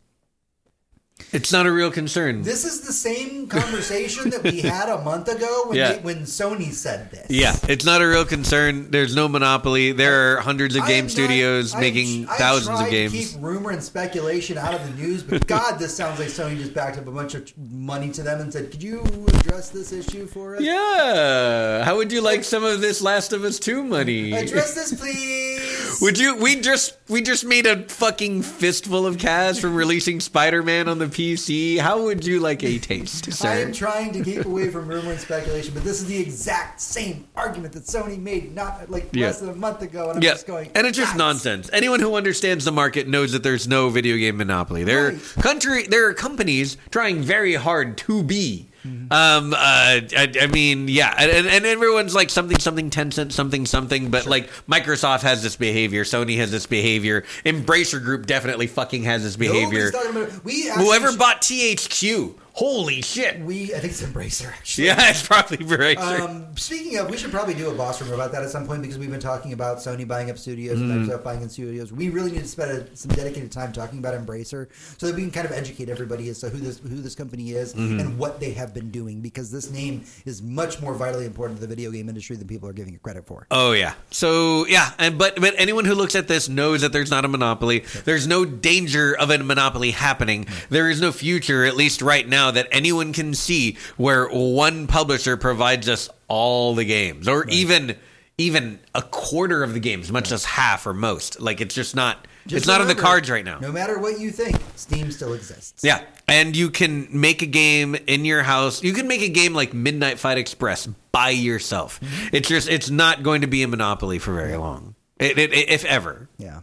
It's not a real concern. This is the same conversation that we had a month ago when, Yeah. they- when Sony said this. yeah, it's not a real concern. There's no monopoly. There are hundreds of game not- studios making I thousands of games. Keep rumor and speculation out of the news, but God, this sounds like Sony just backed up a bunch of money to them and said, "Could you address this issue for us? Yeah. How would you like some of this Last of Us 2 money? Address this, please." Would you? We just we just made a fucking fistful of cash from releasing Spider-Man on the PC. How would you like a taste, I am trying to keep away from rumor and speculation, but this is the exact same argument that Sony made not like Yeah. less than a month ago, and I'm yeah, just going, and it's just "Guys." nonsense. Anyone who understands the market knows that there's no video game monopoly. There Right. are country, there are companies trying very hard to be. Mm-hmm. Um, uh, I, I mean, yeah, and, and everyone's like something, something, Tencent, something, something. But like Microsoft has this behavior, Sony has this behavior, Embracer Group definitely fucking has this behavior. About. We Whoever bought THQ Holy shit! We, I think it's Embracer actually. Yeah, it's probably right. Um, speaking of, we should probably do a boss room about that at some point because we've been talking about Sony buying up studios Mm-hmm. and Microsoft buying up studios. We really need to spend a, some dedicated time talking about Embracer so that we can kind of educate everybody as to who this who this company is Mm-hmm. and what they have been doing because this name is much more vitally important to the video game industry than people are giving it credit for. Oh yeah. So yeah, and but but anyone who looks at this knows that there's not a monopoly. There's no danger of a monopoly happening. There is no future, at least right now, that anyone can see where one publisher provides us all the games, or even even a quarter of the games, much less half or most. Like it's just not. Just it's not on the cards right now. No matter what you think, Steam still exists. Yeah. And you can make a game in your house. You can make a game like Midnight Fight Express by yourself. Mm-hmm. It's just it's not going to be a monopoly for very long. It, it, it- if ever. Yeah.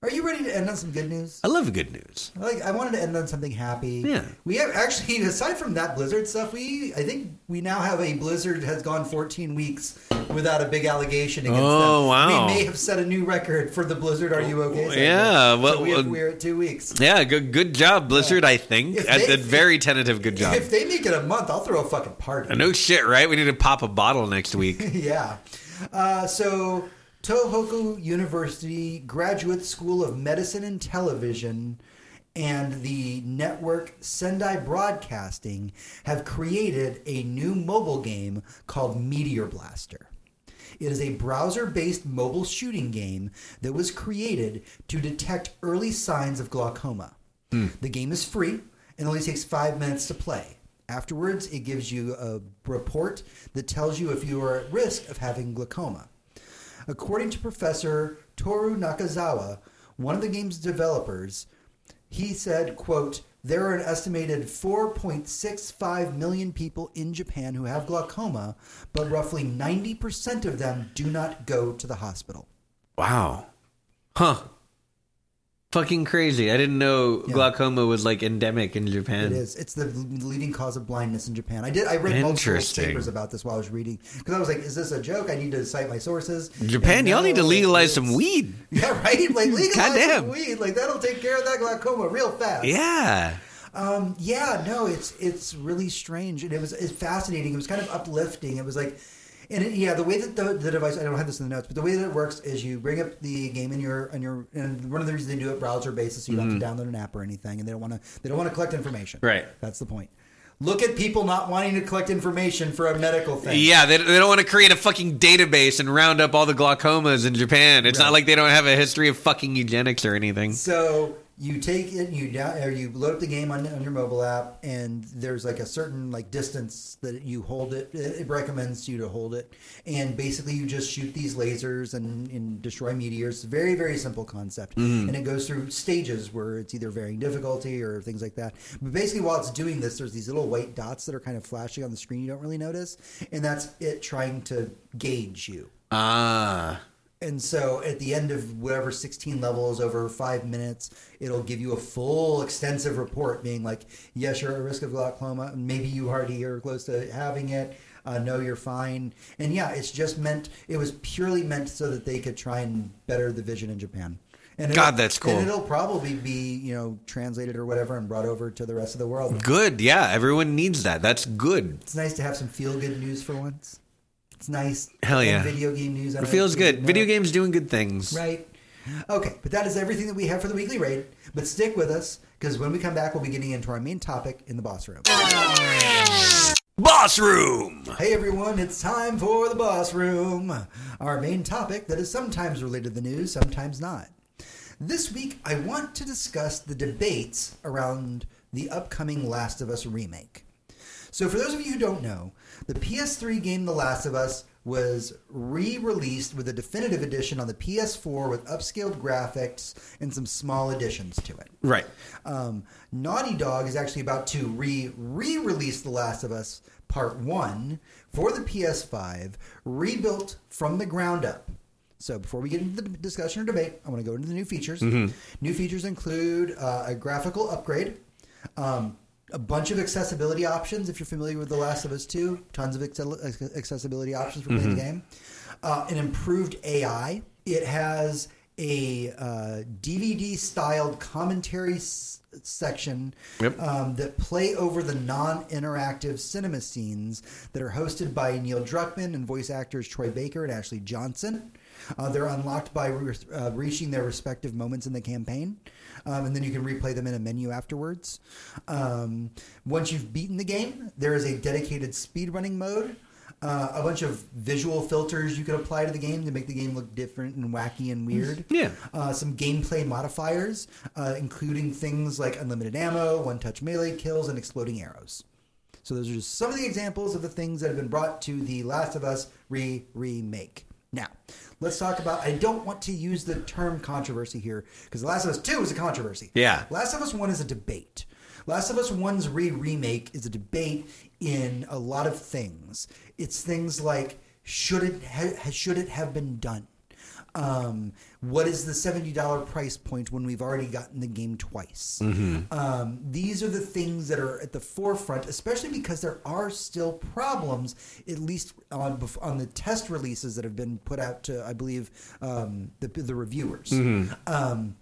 Are you ready to end on some good news? I love good news. Like I wanted to end on something happy. Yeah. We have actually aside from that Blizzard stuff, we I think we now have a Blizzard has gone 14 weeks without a big allegation against Oh, them. wow. We may have set a new record for the Blizzard Are You Okay? segment. Yeah, So well, we have, well- we're at two weeks. Yeah, good good job, Blizzard, I think. at the very tentative good job. If they make it a month, I'll throw a fucking party. no shit, right? We need to pop a bottle next week. yeah. Uh, so, Tohoku University Graduate School of Medicine and Television and the network Sendai Broadcasting have created a new mobile game called Meteor Blaster. It is a browser based mobile shooting game that was created to detect early signs of glaucoma. Hmm. The game is free and only takes five minutes to play. Afterwards, it gives you a report that tells you if you are at risk of having glaucoma. According to Professor Toru Nakazawa, one of the game's developers, he said, quote, there are an estimated 4.65 million people in Japan who have glaucoma, but roughly 90% of them do not go to the hospital. Wow. Huh. Fucking crazy. I didn't know Yeah. glaucoma was like endemic in Japan. It is. It's the leading cause of blindness in Japan. I did. I read multiple papers about this while I was reading because I was like, "Is this a joke?" I need to cite my sources. Japan, y'all need to legalize some weed. Yeah, right. Like legalize Goddamn. some weed. Like that'll take care of that glaucoma real fast. Yeah. Um, yeah, no, it's it's really strange, and it was it's fascinating. It was kind of uplifting. It was like, and it, yeah, the way that the, the device I don't have this in the notes, but the way that it works is you bring up the game in your on your and one of the reasons they do it browser basis, so you don't have to mm-hmm. download an app or anything, and they don't want to they don't want to collect information. Right. That's the point. Look at people not wanting to collect information for a medical thing. Yeah, they, they don't want to create a fucking database and round up all the glaucomas in Japan. It's Right. not like they don't have a history of fucking eugenics or anything. So you take it, you down, or you load up the game on, on your mobile app, and there's like a certain like distance that you hold it. It it recommends you to hold it, and basically you just shoot these lasers and, and destroy meteors. Very very simple concept, and it goes through stages where it's either varying difficulty or things like that. But basically, while it's doing this, there's these little white dots that are kind of flashing on the screen. You don't really notice, and that's it trying to gauge you. Ah. And so at the end of whatever 16 levels over five minutes, it'll give you a full extensive report being like, yes, you're at risk of glaucoma. Maybe you already are close to having it. Uh, no, you're fine. And yeah, it's just meant, it was purely meant so that they could try and better the vision in Japan. And God, that's cool. And it'll probably be, you know, translated or whatever and brought over to the rest of the world. Good. Yeah, everyone needs that. That's good. It's nice to have some feel good news for once. It's nice. Hell And yeah. Video game news. I It know feels it's good. Video no- games doing good things. Right. Okay, but that is everything that we have for the weekly raid. But stick with us because when we come back, we'll be getting into our main topic in the boss room. Boss room. Hey everyone, it's time for the boss room. Our main topic that is sometimes related to the news, sometimes not. This week, I want to discuss the debates around the upcoming Last of Us remake. So, for those of you who don't know, the PS3 game The Last of Us was re released with a definitive edition on the PS4 with upscaled graphics and some small additions to it. Right. Um, Naughty Dog is actually about to re re release The Last of Us Part 1 for the PS5, rebuilt from the ground up. So before we get into the discussion or debate, I want to go into the new features. New features include uh, a graphical upgrade, um, a bunch of accessibility options. If you're familiar with The Last of Us 2, tons of accessibility options for playing the game. Uh, an improved AI. It has a uh, DVD styled commentary s- section Yep. um, that play over the non interactive cinema scenes that are hosted by Neil Druckmann and voice actors Troy Baker and Ashley Johnson. Uh, they're unlocked by re- uh, reaching their respective moments in the campaign, um, and then you can replay them in a menu afterwards. Um, once you've beaten the game, there is a dedicated speedrunning mode uh, a bunch of visual filters you could apply to the game to make the game look different and wacky and weird. Yeah. Uh, some gameplay modifiers, uh, including things like unlimited ammo, one touch melee kills, and exploding arrows. So those are just some of the examples of the things that have been brought to the Last of Us re remake. Now, let's talk about. I don't want to use the term controversy here because The Last of Us 2 is a controversy. Yeah. Last of Us 1 is a debate. Last of Us 1's re remake is a debate in a lot of things. It's things like should it ha- should it have been done? Um, what is the seventy dollar price point when we've already gotten the game twice? Um, these are the things that are at the forefront, especially because there are still problems, at least on on the test releases that have been put out to, I believe, um, the the reviewers. Um,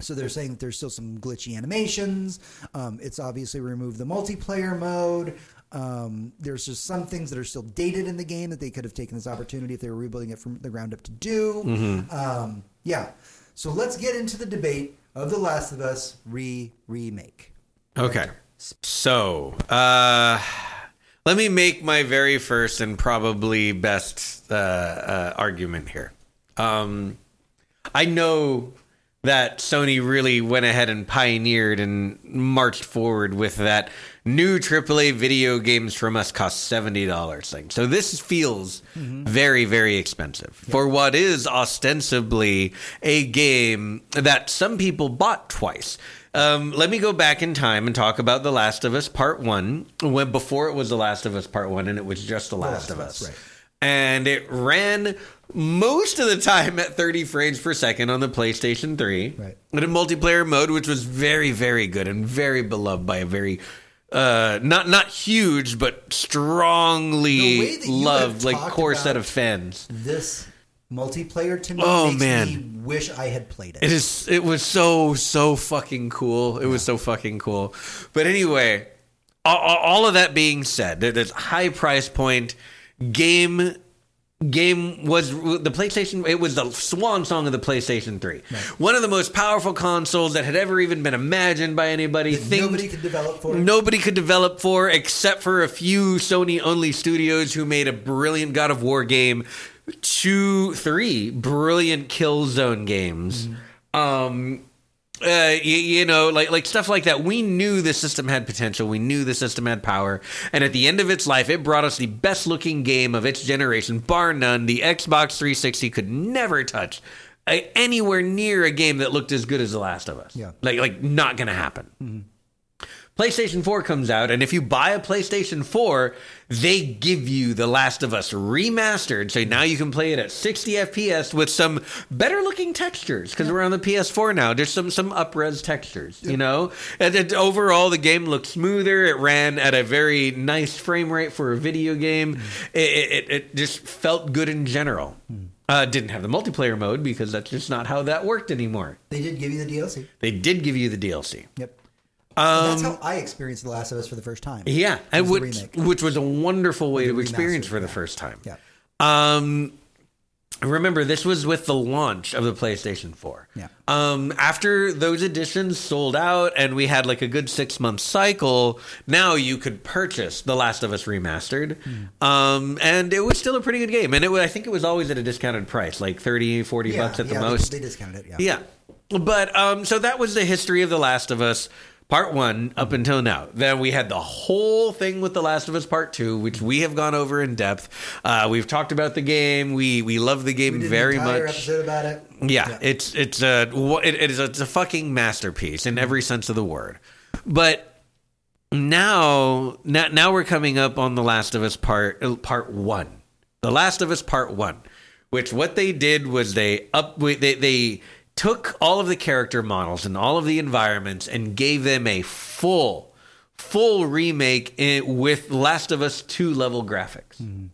so they're saying that there's still some glitchy animations. Um, it's obviously removed the multiplayer mode. Um, there's just some things that are still dated in the game that they could have taken this opportunity if they were rebuilding it from the ground up to do. Um, yeah. So let's get into the debate of The Last of Us re remake. Okay. So, uh, let me make my very first and probably best uh, uh, argument here. Um, I know that Sony really went ahead and pioneered and marched forward with that new AAA video games from us cost $70 thing. So this feels very, very expensive for what is ostensibly a game that some people bought twice. Um, let me go back in time and talk about The Last of Us Part 1, when before it was The Last of Us Part 1 and it was just The Last, of Us. right. And it ran most of the time at 30 frames per second on the PlayStation 3. Right. In a multiplayer mode, which was very, very good and very beloved by a very uh, not not huge, but strongly that loved, like core set of fans. This multiplayer to me Oh, makes man. me wish I had played it. It is. It was so so fucking cool. It was so fucking cool. But anyway, all, all of that being said, there's high price point game. Game was the PlayStation. It was the swan song of the PlayStation Three. One of the most powerful consoles that had ever even been imagined by anybody. Things- Nobody could develop for it. nobody could develop for except for a few Sony only studios who made a brilliant God of War game, two, three brilliant Killzone games. Um, uh, you, you know, like like stuff like that. We knew the system had potential. We knew the system had power. And at the end of its life, it brought us the best looking game of its generation, bar none. The Xbox 360 could never touch uh, anywhere near a game that looked as good as The Last of Us. Yeah. like like not gonna happen. PlayStation 4 comes out, and if you buy a PlayStation 4, they give you The Last of Us remastered. So now you can play it at 60 FPS with some better looking textures because we're on the PS4 now. There's some some upres textures, you know. And it, overall, the game looked smoother. It ran at a very nice frame rate for a video game. It, it, it just felt good in general. Uh, didn't have the multiplayer mode because that's just not how that worked anymore. They did give you the DLC. They did give you the DLC. Yep. And that's how I experienced The Last of Us for the first time. Um, Yeah, and which, which was a wonderful way The to experience for the yeah. first time. Yeah. Um, remember, this was with the launch of the PlayStation 4. Yeah. Um, after those editions sold out and we had like a good six month cycle, now you could purchase The Last of Us Remastered. Hmm. Um, and it was still a pretty good game. And it was, I think it was always at a discounted price, like 30, 40 Yeah, bucks at the yeah, they- most. They discounted it. Yeah. Yeah. But um so that was the history of The Last of Us Part 1 up until now. Then we had the whole thing with The Last of Us Part 2 which we have gone over in depth. Uh we've talked about the game. We we love the game very much. it. Yeah, it's it's a it, it is a, it's a fucking masterpiece in every sense of the word. But now now now we're coming up on the Last of Us part uh, part 1. The Last of Us part 1, which what they did was they up they they took all of the character models and all of the environments and gave them a full full remake in, with Last of Us 2 level graphics. Mm-hmm.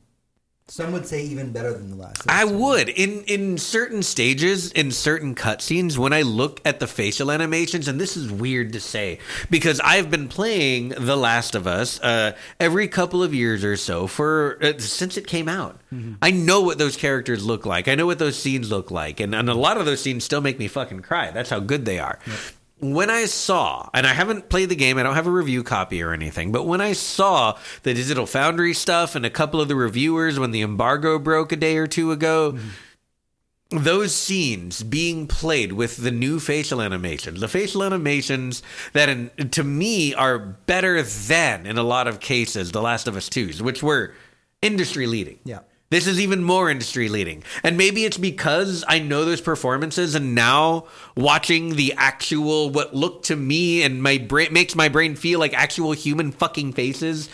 Some would say even better than the last. I would in in certain stages, in certain cutscenes, when I look at the facial animations, and this is weird to say because I've been playing The Last of Us uh, every couple of years or so for uh, since it came out. I know what those characters look like. I know what those scenes look like, and, and a lot of those scenes still make me fucking cry. That's how good they are. When I saw, and I haven't played the game, I don't have a review copy or anything, but when I saw the Digital Foundry stuff and a couple of the reviewers when the embargo broke a day or two ago, mm-hmm. those scenes being played with the new facial animations, the facial animations that in, to me are better than in a lot of cases The Last of Us 2s, which were industry leading. Yeah. This is even more industry leading. And maybe it's because I know those performances and now watching the actual what looked to me and my brain makes my brain feel like actual human fucking faces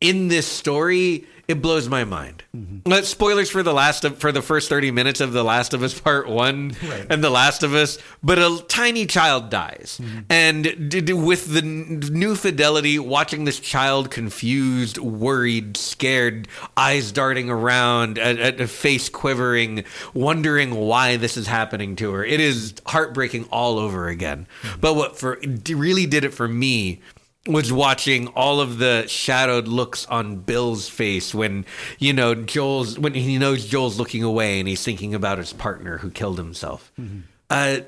in this story, it blows my mind. Uh, Spoilers for the last of for the first 30 minutes of The Last of Us Part 1 Right. and The Last of Us, but a tiny child dies. And d- d- with the n- new fidelity, watching this child confused, worried, scared, eyes darting around, a, a- face quivering, wondering why this is happening to her, it is heartbreaking all over again. But what for d- really did it for me was watching all of the shadowed looks on Bill's face when you know Joel's when he knows Joel's looking away and he's thinking about his partner who killed himself. Uh,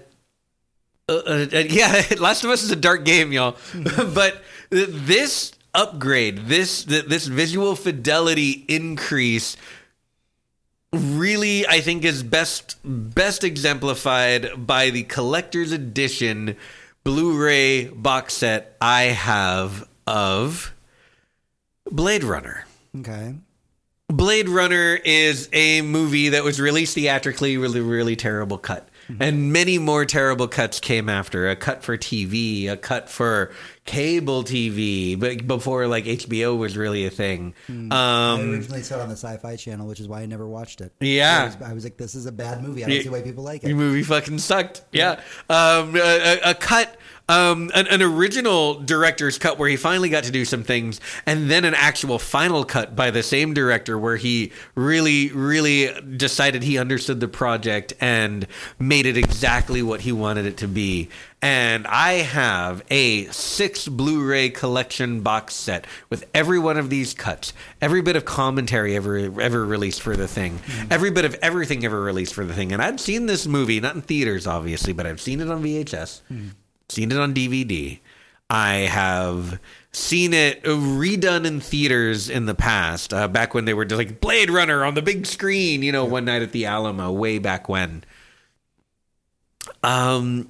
uh, uh, yeah, Last of Us is a dark game, y'all. but this upgrade, this this visual fidelity increase really I think is best best exemplified by the collector's edition Blu-ray box set I have of Blade Runner. Okay. Blade Runner is a movie that was released theatrically, with really, really terrible cut. Mm-hmm. And many more terrible cuts came after. A cut for TV, a cut for cable TV, but before like HBO was really a thing. I Um, originally saw it on the Sci-Fi Channel, which is why I never watched it. Yeah. I was, I was like, "This is a bad movie. I don't Yeah. see why people like The it." movie fucking sucked. Yeah. Um, a, a- a cut, um, an, an original director's cut where he finally got to do some things, and then an actual final cut by the same director where he really, really decided he understood the project and made it exactly what he wanted it to be. And I have a six Blu ray collection box set with every one of these cuts, every bit of commentary ever ever released for the thing, every bit of everything ever released for the thing. And I'd seen this movie, not in theaters, obviously, but I've seen it on VHS, seen it on DVD. I have seen it redone in theaters in the past, uh, back when they were just like Blade Runner on the big screen, you know, one night at the Alamo, way back when. Um,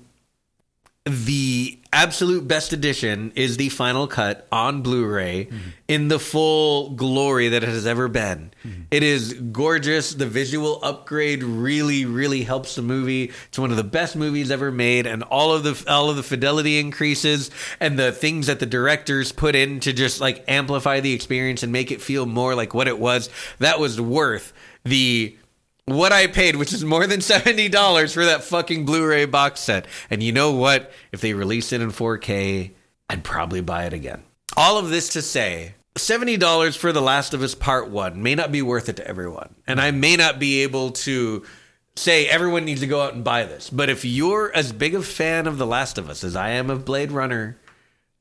the absolute best edition is the final cut on Blu-ray mm-hmm. in the full glory that it has ever been. Mm-hmm. It is gorgeous. The visual upgrade really, really helps the movie. It's one of the best movies ever made, and all of the all of the fidelity increases and the things that the directors put in to just like amplify the experience and make it feel more like what it was. That was worth the what I paid, which is more than seventy dollars for that fucking Blu-ray box set. And you know what? If they release it in 4K, I'd probably buy it again. All of this to say, seventy dollars for The Last of Us Part One may not be worth it to everyone, and I may not be able to say everyone needs to go out and buy this. But if you're as big a fan of The Last of Us as I am of Blade Runner,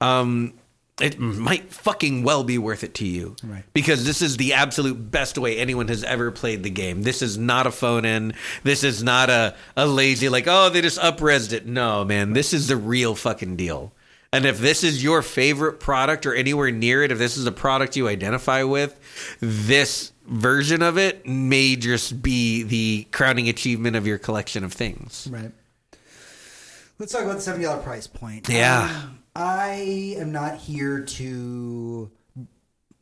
um, it might fucking well be worth it to you. Right. Because this is the absolute best way anyone has ever played the game. This is not a phone in. This is not a, a lazy, like, oh, they just upresed it. No, man. This is the real fucking deal. And if this is your favorite product or anywhere near it, if this is a product you identify with, this version of it may just be the crowning achievement of your collection of things. Right. Let's talk about the seventy dollar price point. Yeah. Um, I am not here to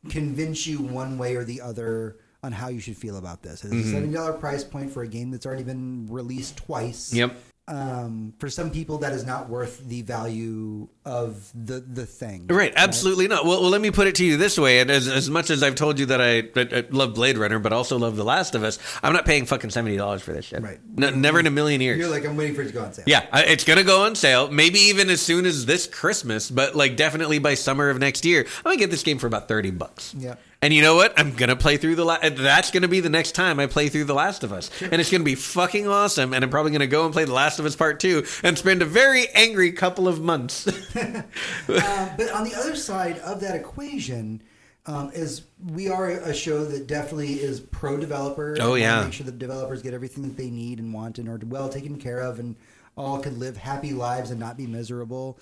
convince you one way or the other on how you should feel about this. It's Mm-hmm. a seventy dollar price point for a game that's already been released twice. Yep. Um, for some people, that is not worth the value of the the thing. Right, absolutely not. Well, well, let me put it to you this way: and as, as much as I've told you that I, that I love Blade Runner, but also love The Last of Us, I'm not paying fucking seventy dollars for this shit. Right. No, never in a million years. You're like, I'm waiting for it to go on sale. yeah, I- it's gonna go on sale. Maybe even as soon as this Christmas, but like definitely by summer of next year. I'm gonna get this game for about thirty bucks. Yeah. And you know what? I'm gonna play through the. La- that's gonna be the next time I play through The Last of Us, and it's gonna be fucking awesome. And I'm probably gonna go and play The Last of Us Part Two and spend a very angry couple of months. uh, but on the other side of that equation. Um, is we are a show that definitely is pro developer. Oh, yeah. make sure the developers get everything that they need and want and are well taken care of, and all can live happy lives and not be miserable.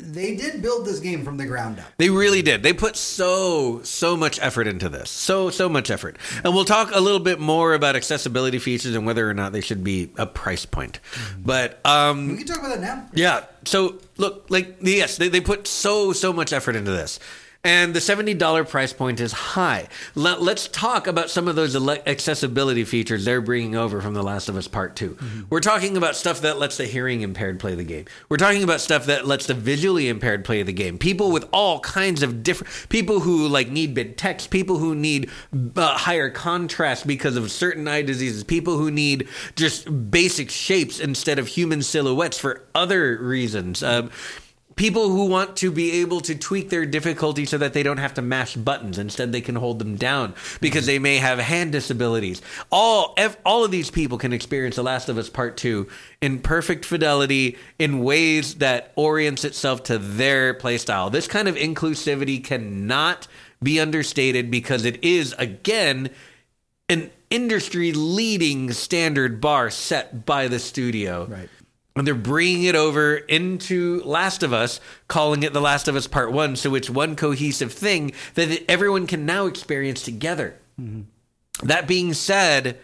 They did build this game from the ground up. They really did. They put so so much effort into this. So so much effort. And we'll talk a little bit more about accessibility features and whether or not they should be a price point. But um We can talk about that now. yeah. So look, like yes, they, they put so so much effort into this. And the $70 price point is high. Let, us talk about some of those ele- accessibility features they're bringing over from The Last of Us Part 2. We're talking about stuff that lets the hearing impaired play the game. We're talking about stuff that lets the visually impaired play the game. People with all kinds of different people who like need big text, people who need uh, higher contrast because of certain eye diseases, people who need just basic shapes instead of human silhouettes for other reasons. Um, people who want to be able to tweak their difficulty so that they don't have to mash buttons. Instead they can hold them down because they may have hand disabilities. All all of these people can experience the last of us part 2 in perfect fidelity in ways that orients itself to their playstyle. This kind of inclusivity cannot be understated because it is again an industry leading standard bar set by the studio. Right. And they're bringing it over into Last of Us, calling it The Last of Us Part 1. So it's one cohesive thing that everyone can now experience together. Mm-hmm. That being said,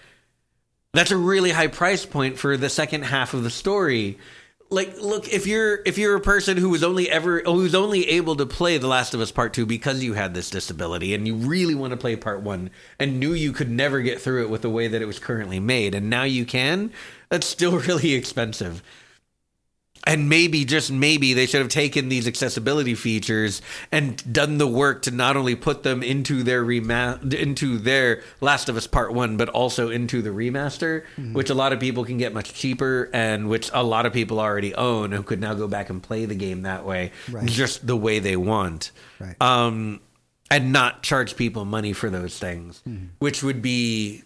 that's a really high price point for the second half of the story. Like, look, if you're if you're a person who was only ever who's only able to play The Last of Us Part Two because you had this disability, and you really want to play Part One, and knew you could never get through it with the way that it was currently made, and now you can, that's still really expensive. And maybe, just maybe, they should have taken these accessibility features and done the work to not only put them into their rema- into their Last of Us Part One, but also into the remaster, which a lot of people can get much cheaper, and which a lot of people already own, who could now go back and play the game that way, Right. just the way they want, Right. um, and not charge people money for those things, which would be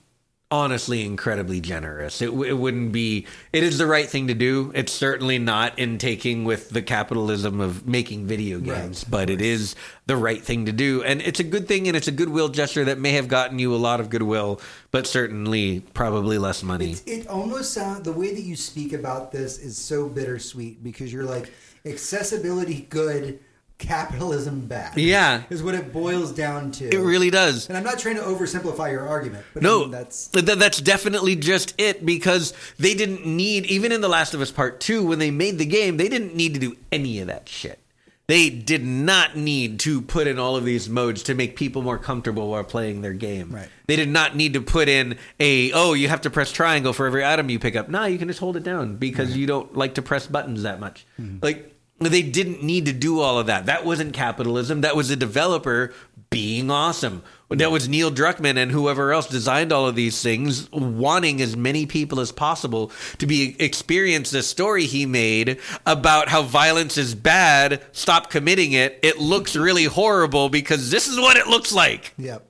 honestly incredibly generous. It, it wouldn't be. It is the right thing to do. It's certainly not in taking with the capitalism of making video games, of but it is the right thing to do, and it's a good thing, and it's a goodwill gesture that may have gotten you a lot of goodwill, but certainly probably less money. It, it almost sounds the way that you speak about this is so bittersweet because you're like accessibility good, capitalism back. Yeah. is what it boils down to. It really does. And I'm not trying to oversimplify your argument, but I No, mean, that's th- that's definitely just it because they didn't need even in The Last of Us Part 2 when they made the game, they didn't need to do any of that shit. They did not need to put in all of these modes to make people more comfortable while playing their game. Right. They did not need to put in a oh, you have to press triangle for every item you pick up. No, you can just hold it down because you don't like to press buttons that much. Mm-hmm. Like they didn't need to do all of that. That wasn't capitalism. That was a developer being awesome. That was Neil Druckmann and whoever else designed all of these things, wanting as many people as possible to be experience the story he made about how violence is bad. Stop committing it. It looks really horrible because this is what it looks like. Yep.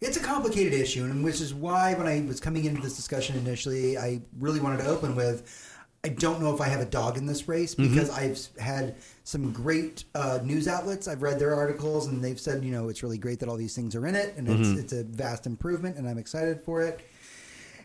It's a complicated issue, and which is why when I was coming into this discussion initially, I really wanted to open with I don't know if I have a dog in this race because I've had some great uh, news outlets. I've read their articles, and they've said, you know, it's really great that all these things are in it, and it's, it's a vast improvement, and I'm excited for it.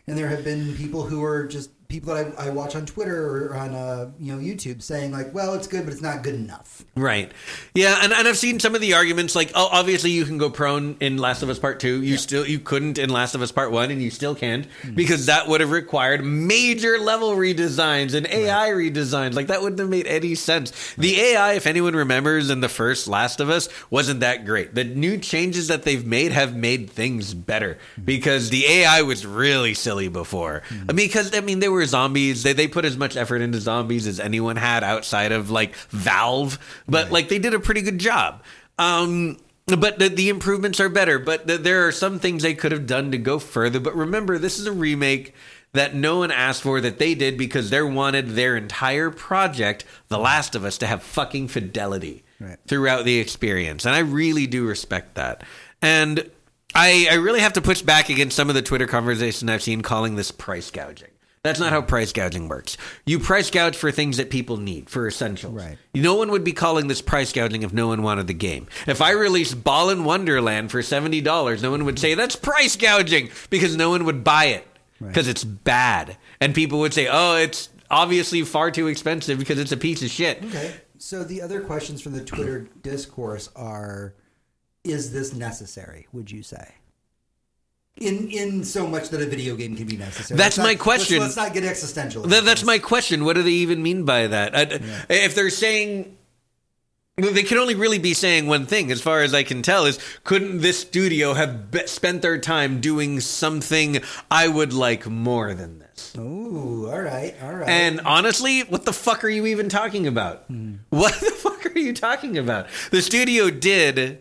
And there have been people who are just people that I, I watch on Twitter or on uh, you know YouTube saying like, well, it's good, but it's not good enough. Right. Yeah, and, and I've seen some of the arguments like, oh, obviously you can go prone in Last of Us Part Two. You still you couldn't in Last of Us Part One, and you still can't hmm. because that would have required major level redesigns and AI redesigns. Like that wouldn't have made any sense. The AI, if anyone remembers, in the first Last of Us wasn't that great. The new changes that they've made have made things better hmm. because the AI was really silly before. Hmm. Because I mean, they were zombies. They they put as much effort into zombies as anyone had outside of like Valve, but like they did a pretty good job. Um, but the, the improvements are better. But th- there are some things they could have done to go further. But remember, this is a remake that no one asked for that they did because they wanted their entire project, The Last of Us, to have fucking fidelity. Right. throughout the experience, and I really do respect that. And I, I really have to push back against some of the Twitter conversation I've seen calling this price gouging. That's not how price gouging works. You price gouge for things that people need, for essentials. Right. No one would be calling this price gouging if no one wanted the game. If I released Ball in Wonderland for seventy dollars, no one would say that's price gouging because no one would buy it because it's bad, and people would say, "Oh, it's obviously far too expensive because it's a piece of shit." Okay. So the other questions from the Twitter discourse are: Is this necessary? Would you say? In in so much that a video game can be necessary. That's Let's my not- question. Let's, let's not get existential. Th- that's my question. What do they even mean by that? I, If they're saying. They can only really be saying one thing, as far as I can tell, is couldn't this studio have be- spent their time doing something I would like more than this? Ooh, all right, all right. And honestly, what the fuck are you even talking about? Hmm. What the fuck are you talking about? The studio did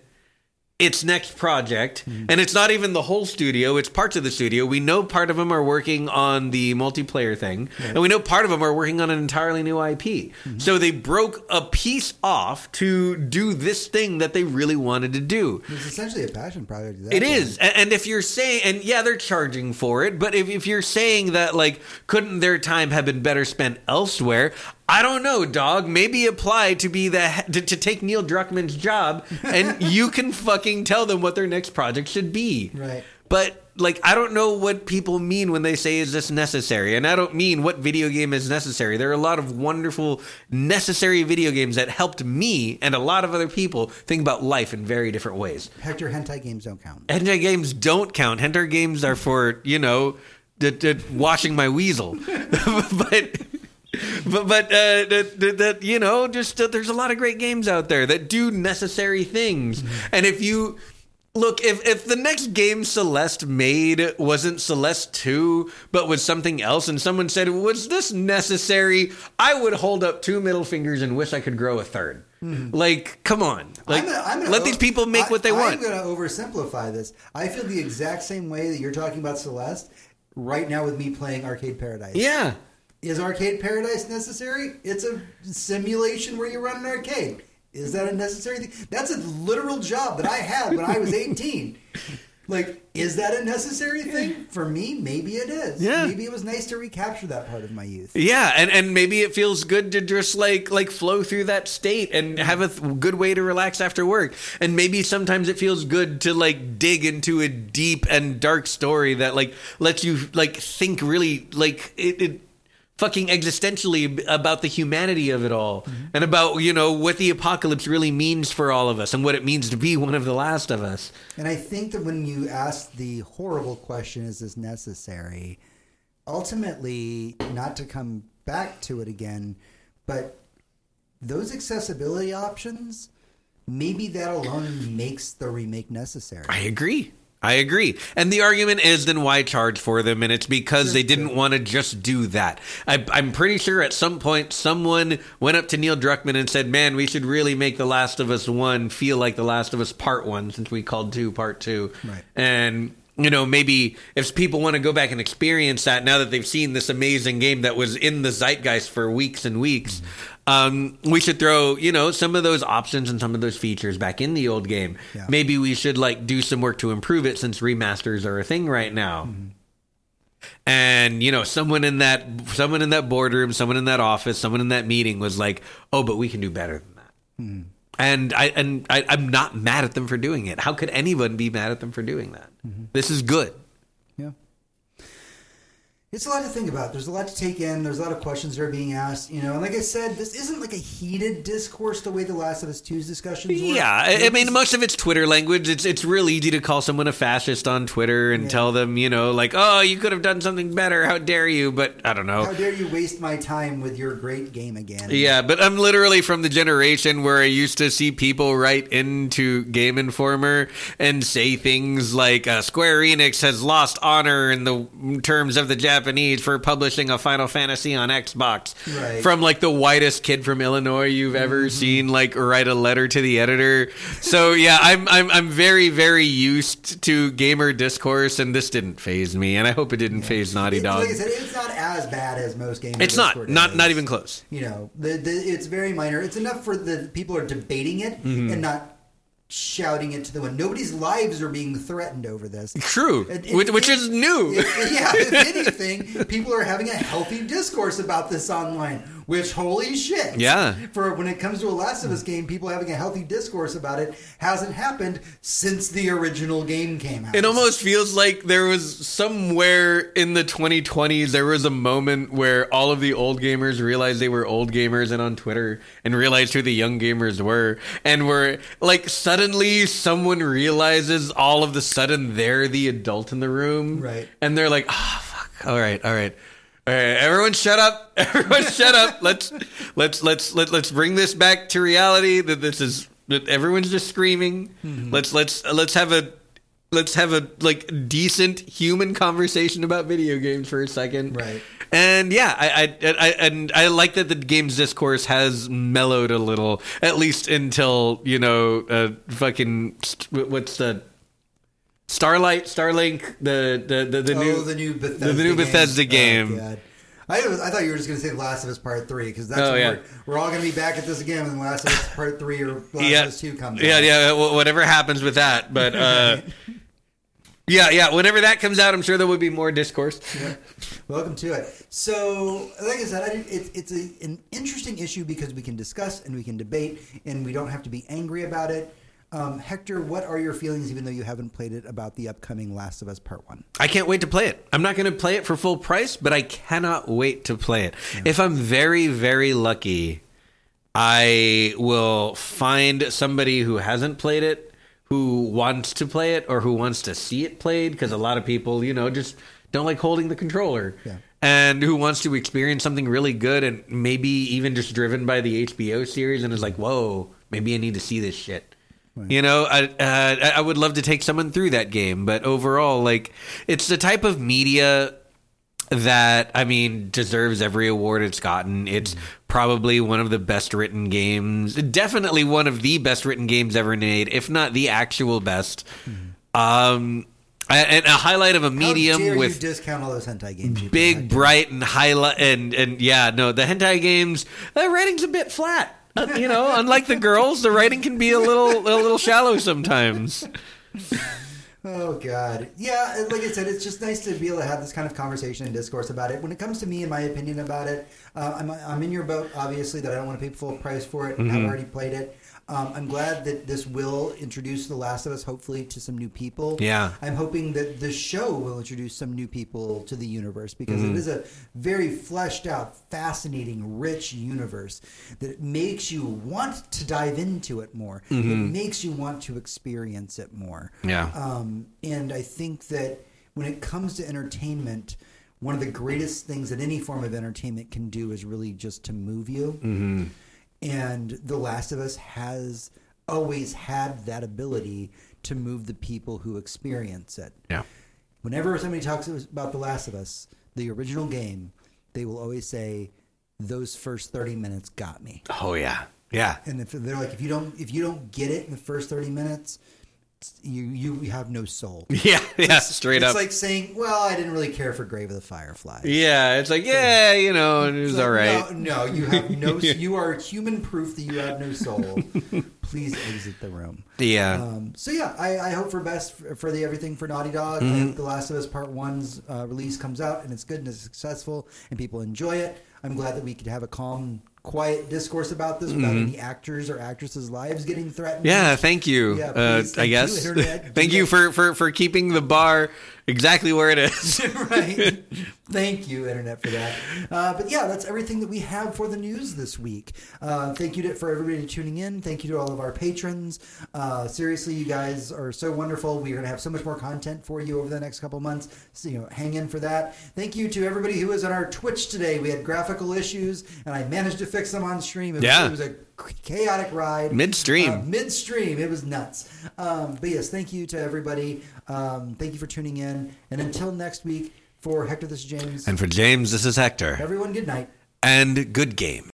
its next project, mm-hmm. and it's not even the whole studio, it's parts of the studio. We know part of them are working on the multiplayer thing, and we know part of them are working on an entirely new IP. Mm-hmm. So they broke a piece off to do this thing that they really wanted to do. it's essentially a passion project. It point. is, and if you're saying, and yeah, they're charging for it, but if, if you're saying that, like, couldn't their time have been better spent elsewhere? I don't know, dog. Maybe apply to be the to, to take Neil Druckmann's job, and you can fucking tell them what their next project should be. Right. But like, I don't know what people mean when they say, "Is this necessary?" And I don't mean what video game is necessary. There are a lot of wonderful, necessary video games that helped me and a lot of other people think about life in very different ways. Hector hentai games don't count. Hentai games don't count. Hentai games are for you know, d- d- washing my weasel. but but but uh, that, that, you know, just uh, there's a lot of great games out there that do necessary things. And if you look, if if the next game Celeste made wasn't Celeste two, but was something else, and someone said, "Was this necessary?" I would hold up two middle fingers and wish I could grow a third. Like, come on! Like, I'm gonna- I'm gonna let o- these people make I- what they want. I'm going to oversimplify this. I feel the exact same way that you're talking about Celeste right now with me playing Arcade Paradise. Yeah. Is Arcade Paradise necessary? It's a simulation where you run an arcade. Is that a necessary thing? That's a literal job that I had when I was 18. Like, is that a necessary thing? For me, maybe it is. Yeah. Maybe it was nice to recapture that part of my youth. Yeah, and, and maybe it feels good to just like like flow through that state and have a th- good way to relax after work. And maybe sometimes it feels good to like dig into a deep and dark story that like lets you like think really like it, it fucking existentially about the humanity of it all mm-hmm. and about you know what the apocalypse really means for all of us and what it means to be one of the last of us. And I think that when you ask the horrible question, is this necessary? Ultimately, not to come back to it again, but those accessibility options, maybe that alone makes the remake necessary. I agree. I agree. And the argument is then why charge for them? And it's because they didn't want to just do that. I, I'm pretty sure at some point someone went up to Neil Druckmann and said, man, we should really make The Last of Us 1 feel like The Last of Us Part 1 since we called 2 Part 2. Right. And you know, maybe if people want to go back and experience that now that they've seen this amazing game that was in the zeitgeist for weeks and weeks, mm-hmm. Um, we should throw, you know, some of those options and some of those features back in the old game. Yeah. Maybe we should like do some work to improve it since remasters are a thing right now. Mm-hmm. And you know, someone in that someone in that boardroom, someone in that office, someone in that meeting was like, "Oh, but we can do better than that." Mm-hmm. And I and I, I'm not mad at them for doing it. How could anyone be mad at them for doing that? Mm-hmm. This is good. Yeah. It's a lot to think about. There's a lot to take in. There's a lot of questions that are being asked. You know, and like I said, this isn't like a heated discourse the way the Last of Us 2's discussions were. Yeah, I, I mean, most of it's Twitter language. It's it's real easy to call someone a fascist on Twitter and tell them, you know, like, "Oh, you could have done something better. How dare you?" But I don't know. How dare you waste my time with your great game again? Yeah, but I'm literally from the generation where I used to see people write into Game Informer and say things like uh, Square Enix has lost honor in the terms of the Japanese Japanese for publishing a Final Fantasy on Xbox. Right. From like the whitest kid from Illinois you've ever seen, like write a letter to the editor. So yeah, I'm I'm I'm very very used to gamer discourse, and this didn't faze me, and I hope it didn't faze Naughty Dog. Like said, it's not as bad as most games. It's not not not even close. You know, the, the, it's very minor. It's enough for the people are debating it Mm-hmm. and not shouting it to the wind. Nobody's lives are being threatened over this. True, which, is new. Yeah, if anything, people are having a healthy discourse about this online. Which holy shit! Yeah. For when it comes to a Last of Us game, people having a healthy discourse about it hasn't happened since the original game came out. It almost feels like there was somewhere in the 2020s there was a moment where all of the old gamers realized they were old gamers and on Twitter and realized who the young gamers were and were like suddenly someone realizes all of the sudden they're the adult in the room Right. and they're like ah fuck all right all right all right, everyone shut up. Everyone shut up. Let's let's let's let, let's bring this back to reality that this is that everyone's just screaming. Mm-hmm. Let's let's let's have a let's have a like decent human conversation about video games for a second. Right. And yeah, I, I, I and I like that the game's discourse has mellowed a little, at least until you know, uh, fucking what's the Starlight, Starlink, the the the, the oh, new the new Bethesda, the new game. Bethesda Oh, game. God. I, was, I thought you were just going to say The Last of Us Part Three because that's Oh, yeah. we're, we're all going to be back at this again when The Last of Us Part Three or Last yeah, of Us Two comes. yeah, out. yeah. wh- Whatever happens with that, but uh, yeah, yeah. Whenever that comes out, I'm sure there will be more discourse. Welcome to it. So, like I said, I it, it's a, an interesting issue because we can discuss and we can debate, and we don't have to be angry about it. Um, Hector, what are your feelings, even though you haven't played it, about the upcoming Last of Us Part One? I can't wait to play it. I'm not going to play it for full price, but I cannot wait to play it. If I'm very, very lucky, I will find somebody who hasn't played it, who wants to play it, or who wants to see it played, because a lot of people, you know, just don't like holding the controller. Yeah. And who wants to experience something really good and maybe even just driven by the HBO series and is like, whoa, maybe I need to see this shit. You know, I uh, I would love to take someone through that game, but overall, like, it's the type of media that I mean deserves every award it's gotten. It's probably one of the best written games, definitely one of the best written games ever made, if not the actual best. Um, and a highlight of a medium with discount all those hentai games? big, bright, and highlight, and and yeah, no, the hentai games, the writing's a bit flat. You know, unlike the girls, the writing can be a little a little shallow sometimes. Oh God, yeah. Like I said, it's just nice to be able to have this kind of conversation and discourse about it. When it comes to me and my opinion about it, uh, I'm I'm in your boat. Obviously, that I don't want to pay full price for it. Mm-hmm. I've already played it. Um, I'm glad that this will introduce The Last of Us, hopefully, to some new people. Yeah. I'm hoping that the show will introduce some new people to the universe because Mm-hmm. it is a very fleshed out, fascinating, rich universe that makes you want to dive into it more. It makes you want to experience it more. Mm-hmm. Yeah. Um, and I think that when it comes to entertainment, one of the greatest things that any form of entertainment can do is really just to move you. Mm-hmm. And The Last of Us has always had that ability to move the people who experience it. Yeah. Whenever somebody talks about The Last of Us, the original game, they will always say, "Those first thirty minutes got me." Oh yeah. Yeah. And if they're like, if you don't, if you don't get it in the first thirty minutes, you you have no soul. Yeah. Yeah. Straight it's up. It's like saying, "Well, I didn't really care for Grave of the Fireflies." yeah. It's like yeah, you know, it was It's like, all right. No, no, you have no. You are human proof that you have no soul. Please exit the room. Yeah. Um, so yeah, I, I hope for best for, for the everything for Naughty Dog. Mm-hmm. hope The Last of Us Part One's uh, release comes out and it's good and it's successful and people enjoy it. I'm glad that we could have a calm, quiet discourse about this without any actors or actresses' lives getting threatened. Mm-hmm. Yeah, thank you. Yeah, uh, please, I thank you, guess. Internet. thank you for, for for keeping the bar exactly where it is. right. Thank you, Internet, for that. Uh, but yeah, that's everything that we have for the news this week. Uh, thank you to, for everybody tuning in. Thank you to all of our patrons. Uh, seriously, you guys are so wonderful. We're going to have so much more content for you over the next couple months. So, you know, hang in for that. Thank you to everybody who was on our Twitch today. We had graphical issues, and I managed to fix them on stream. It was, Yeah. it was a chaotic ride. Midstream. Uh, midstream. It was nuts. Um, but yes, thank you to everybody. Um, thank you for tuning in. And until next week, For Hector, this is James. And for James, this is Hector. Everyone, good night. And good game.